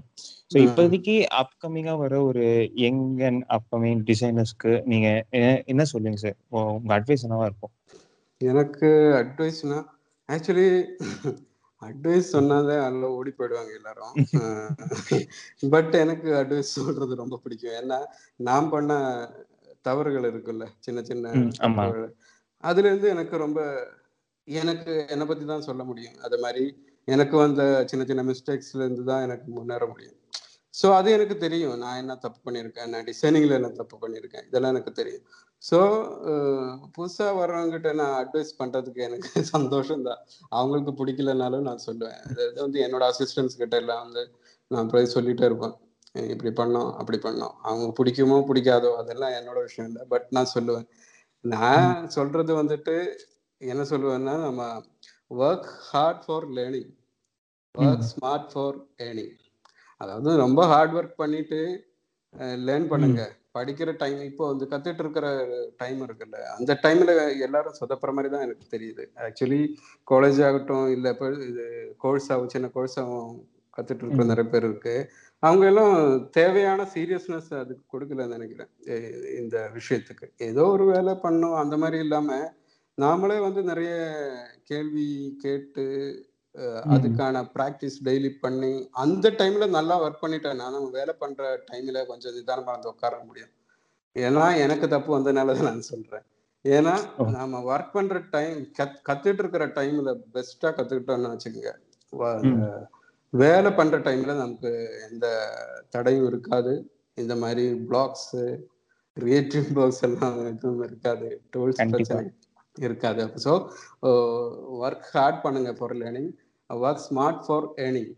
ஸோ இப்போதைக்கு அப்கமிங்கா வர ஒரு யங் அண்ட் அப்கமிங் டிசைனர்ஸ்க்கு நீங்க என்ன சொல்லுங்க சார் உங்க அட்வைஸ் என்னவா இருக்கும்? எனக்கு அட்வைஸ்னா ஆக்சுவலி அட்வைஸ் சொன்னாதே அதில் ஓடி போயிடுவாங்க எல்லாரும். பட் எனக்கு அட்வைஸ் சொல்றது ரொம்ப பிடிக்கும். ஏன்னா நான் பண்ண தவறுகள் இருக்குல்ல சின்ன சின்ன அதுல இருந்து எனக்கு ரொம்ப எனக்கு என்னை பத்தி தான் சொல்ல முடியும். அது மாதிரி எனக்கு வந்த சின்ன சின்ன மிஸ்டேக்ஸ்ல இருந்து தான் எனக்கு முன்னேற முடியும். ஸோ அது எனக்கு தெரியும். நான் என்ன தப்பு பண்ணியிருக்கேன் நான் டிசைனிங்ல என்ன தப்பு பண்ணியிருக்கேன் இதெல்லாம் எனக்கு தெரியும். ஸோ புதுசாக வர்றவங்ககிட்ட நான் அட்வைஸ் பண்ணுறதுக்கு எனக்கு சந்தோஷம் தான் அவங்களுக்கு பிடிக்கலனாலும் நான் சொல்லுவேன். அது வந்து என்னோட அசிஸ்டன்ஸ் கிட்ட எல்லாம் வந்து நான் போய் சொல்லிட்டே இருப்பேன். இப்படி பண்ணோம் அப்படி பண்ணோம். அவங்க பிடிக்குமோ பிடிக்காதோ அதெல்லாம் என்னோட விஷயம் இல்லை. பட் நான் சொல்லுவேன். நான் சொல்றது வந்துட்டு என்ன சொல்லுவேன்னா நம்ம work hard for learning work smart for earning அதாவது ரொம்ப ஹார்ட் ஒர்க் பண்ணிட்டு லேர்ன் பண்ணுங்க. படிக்கிற டைம் இப்போ வந்து கத்துட்டு இருக்கிற டைம் இருக்குல்ல அந்த டைம்ல எல்லாரும் சொதப்புற மாதிரி தான் எனக்கு தெரியுது. ஆக்சுவலி காலேஜ் ஆகட்டும் இல்லை இப்போ இது கோர்ஸ் ஆகும் சின்ன கோர்ஸ் ஆகும் கத்துட்டு இருக்கிற நிறைய பேர் இருக்கு. அவங்க எல்லாம் தேவையான சீரியஸ்னஸ் அதுக்கு கொடுக்கலன்னு நினைக்கிறேன். இந்த விஷயத்துக்கு. ஏதோ ஒரு வேலை பண்ணும் அந்த மாதிரி இல்லாம நாமளே வந்து நிறைய கேள்வி கேட்டு அதுக்கான ப்ராக்டிஸ் டெய்லி பண்ணி அந்த டைம்ல நல்லா ஒர்க் பண்ணிட்டேன். நான் வேலை பண்ற டைம்ல கொஞ்சம் நிதானமா வந்து உட்கார முடியும். ஏன்னா எனக்கு தப்பு வந்ததுனால தான் நான் சொல்றேன். ஏன்னா நாம ஒர்க் பண்ற டைம் கத் கத்துட்டு இருக்கிற டைம்ல பெஸ்டா கத்துக்கிட்டோம்னு வச்சுக்கோங்க. வேலை பண்ற டைம்ல நமக்கு எந்த தடையும் இருக்காது. இந்த மாதிரி பிளாக்ஸ் கிரியேட்டிவ் பிளாக்ஸ் எல்லாம் எதுவும் இருக்காது. டூல்ஸ் பிரச்சனை இருக்காது. ஸோ ஒர்க் ஹார்ட் பண்ணுங்க for learning work smart for earning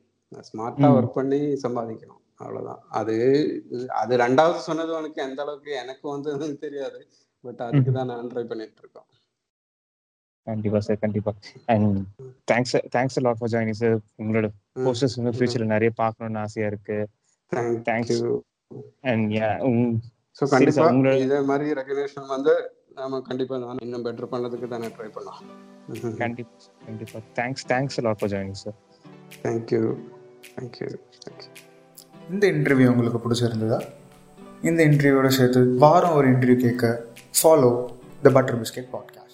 ஸ்மார்ட்டா ஒர்க் பண்ணி சம்பாதிக்கணும். அவ்வளவுதான். அது அது ரெண்டாவது சொன்னது உனக்கு எந்த அளவுக்கு எனக்கு வந்து தெரியாது. பட் அதுக்கு தான் நான் ட்ரை பண்ணிட்டு இருக்கோம். கண்டிப்பா சார் கண்டிப்பா. And thanks thanks lot for joining sir உங்களோட போஸ்டர்ஸ் வந்து ஃபியூச்சர்ல நிறைய பார்க்கணும்னு ஆசையா இருக்கு. தேங்க்ஸ் அண்ட் யா ஸோ கண்டிப்பா இதே மாதிரி ரெகனேஷன் வந்து நாம கண்டிப்பா இன்னும் பெட்டர் பண்ணதுக்கு தானே ட்ரை பண்ணலாம் கண்டிப்பா கண்டிப்பா. Thanks thanks lot for joining sir thank you thank you thank you இந்த இன்டர்வியூ உங்களுக்கு பிடிச்சிருந்ததா? இந்த இன்டர்வியூவோட சேர்த்து வாரம் ஒரு இன்டர்வியூ கேட்க follow the butter biscuit podcast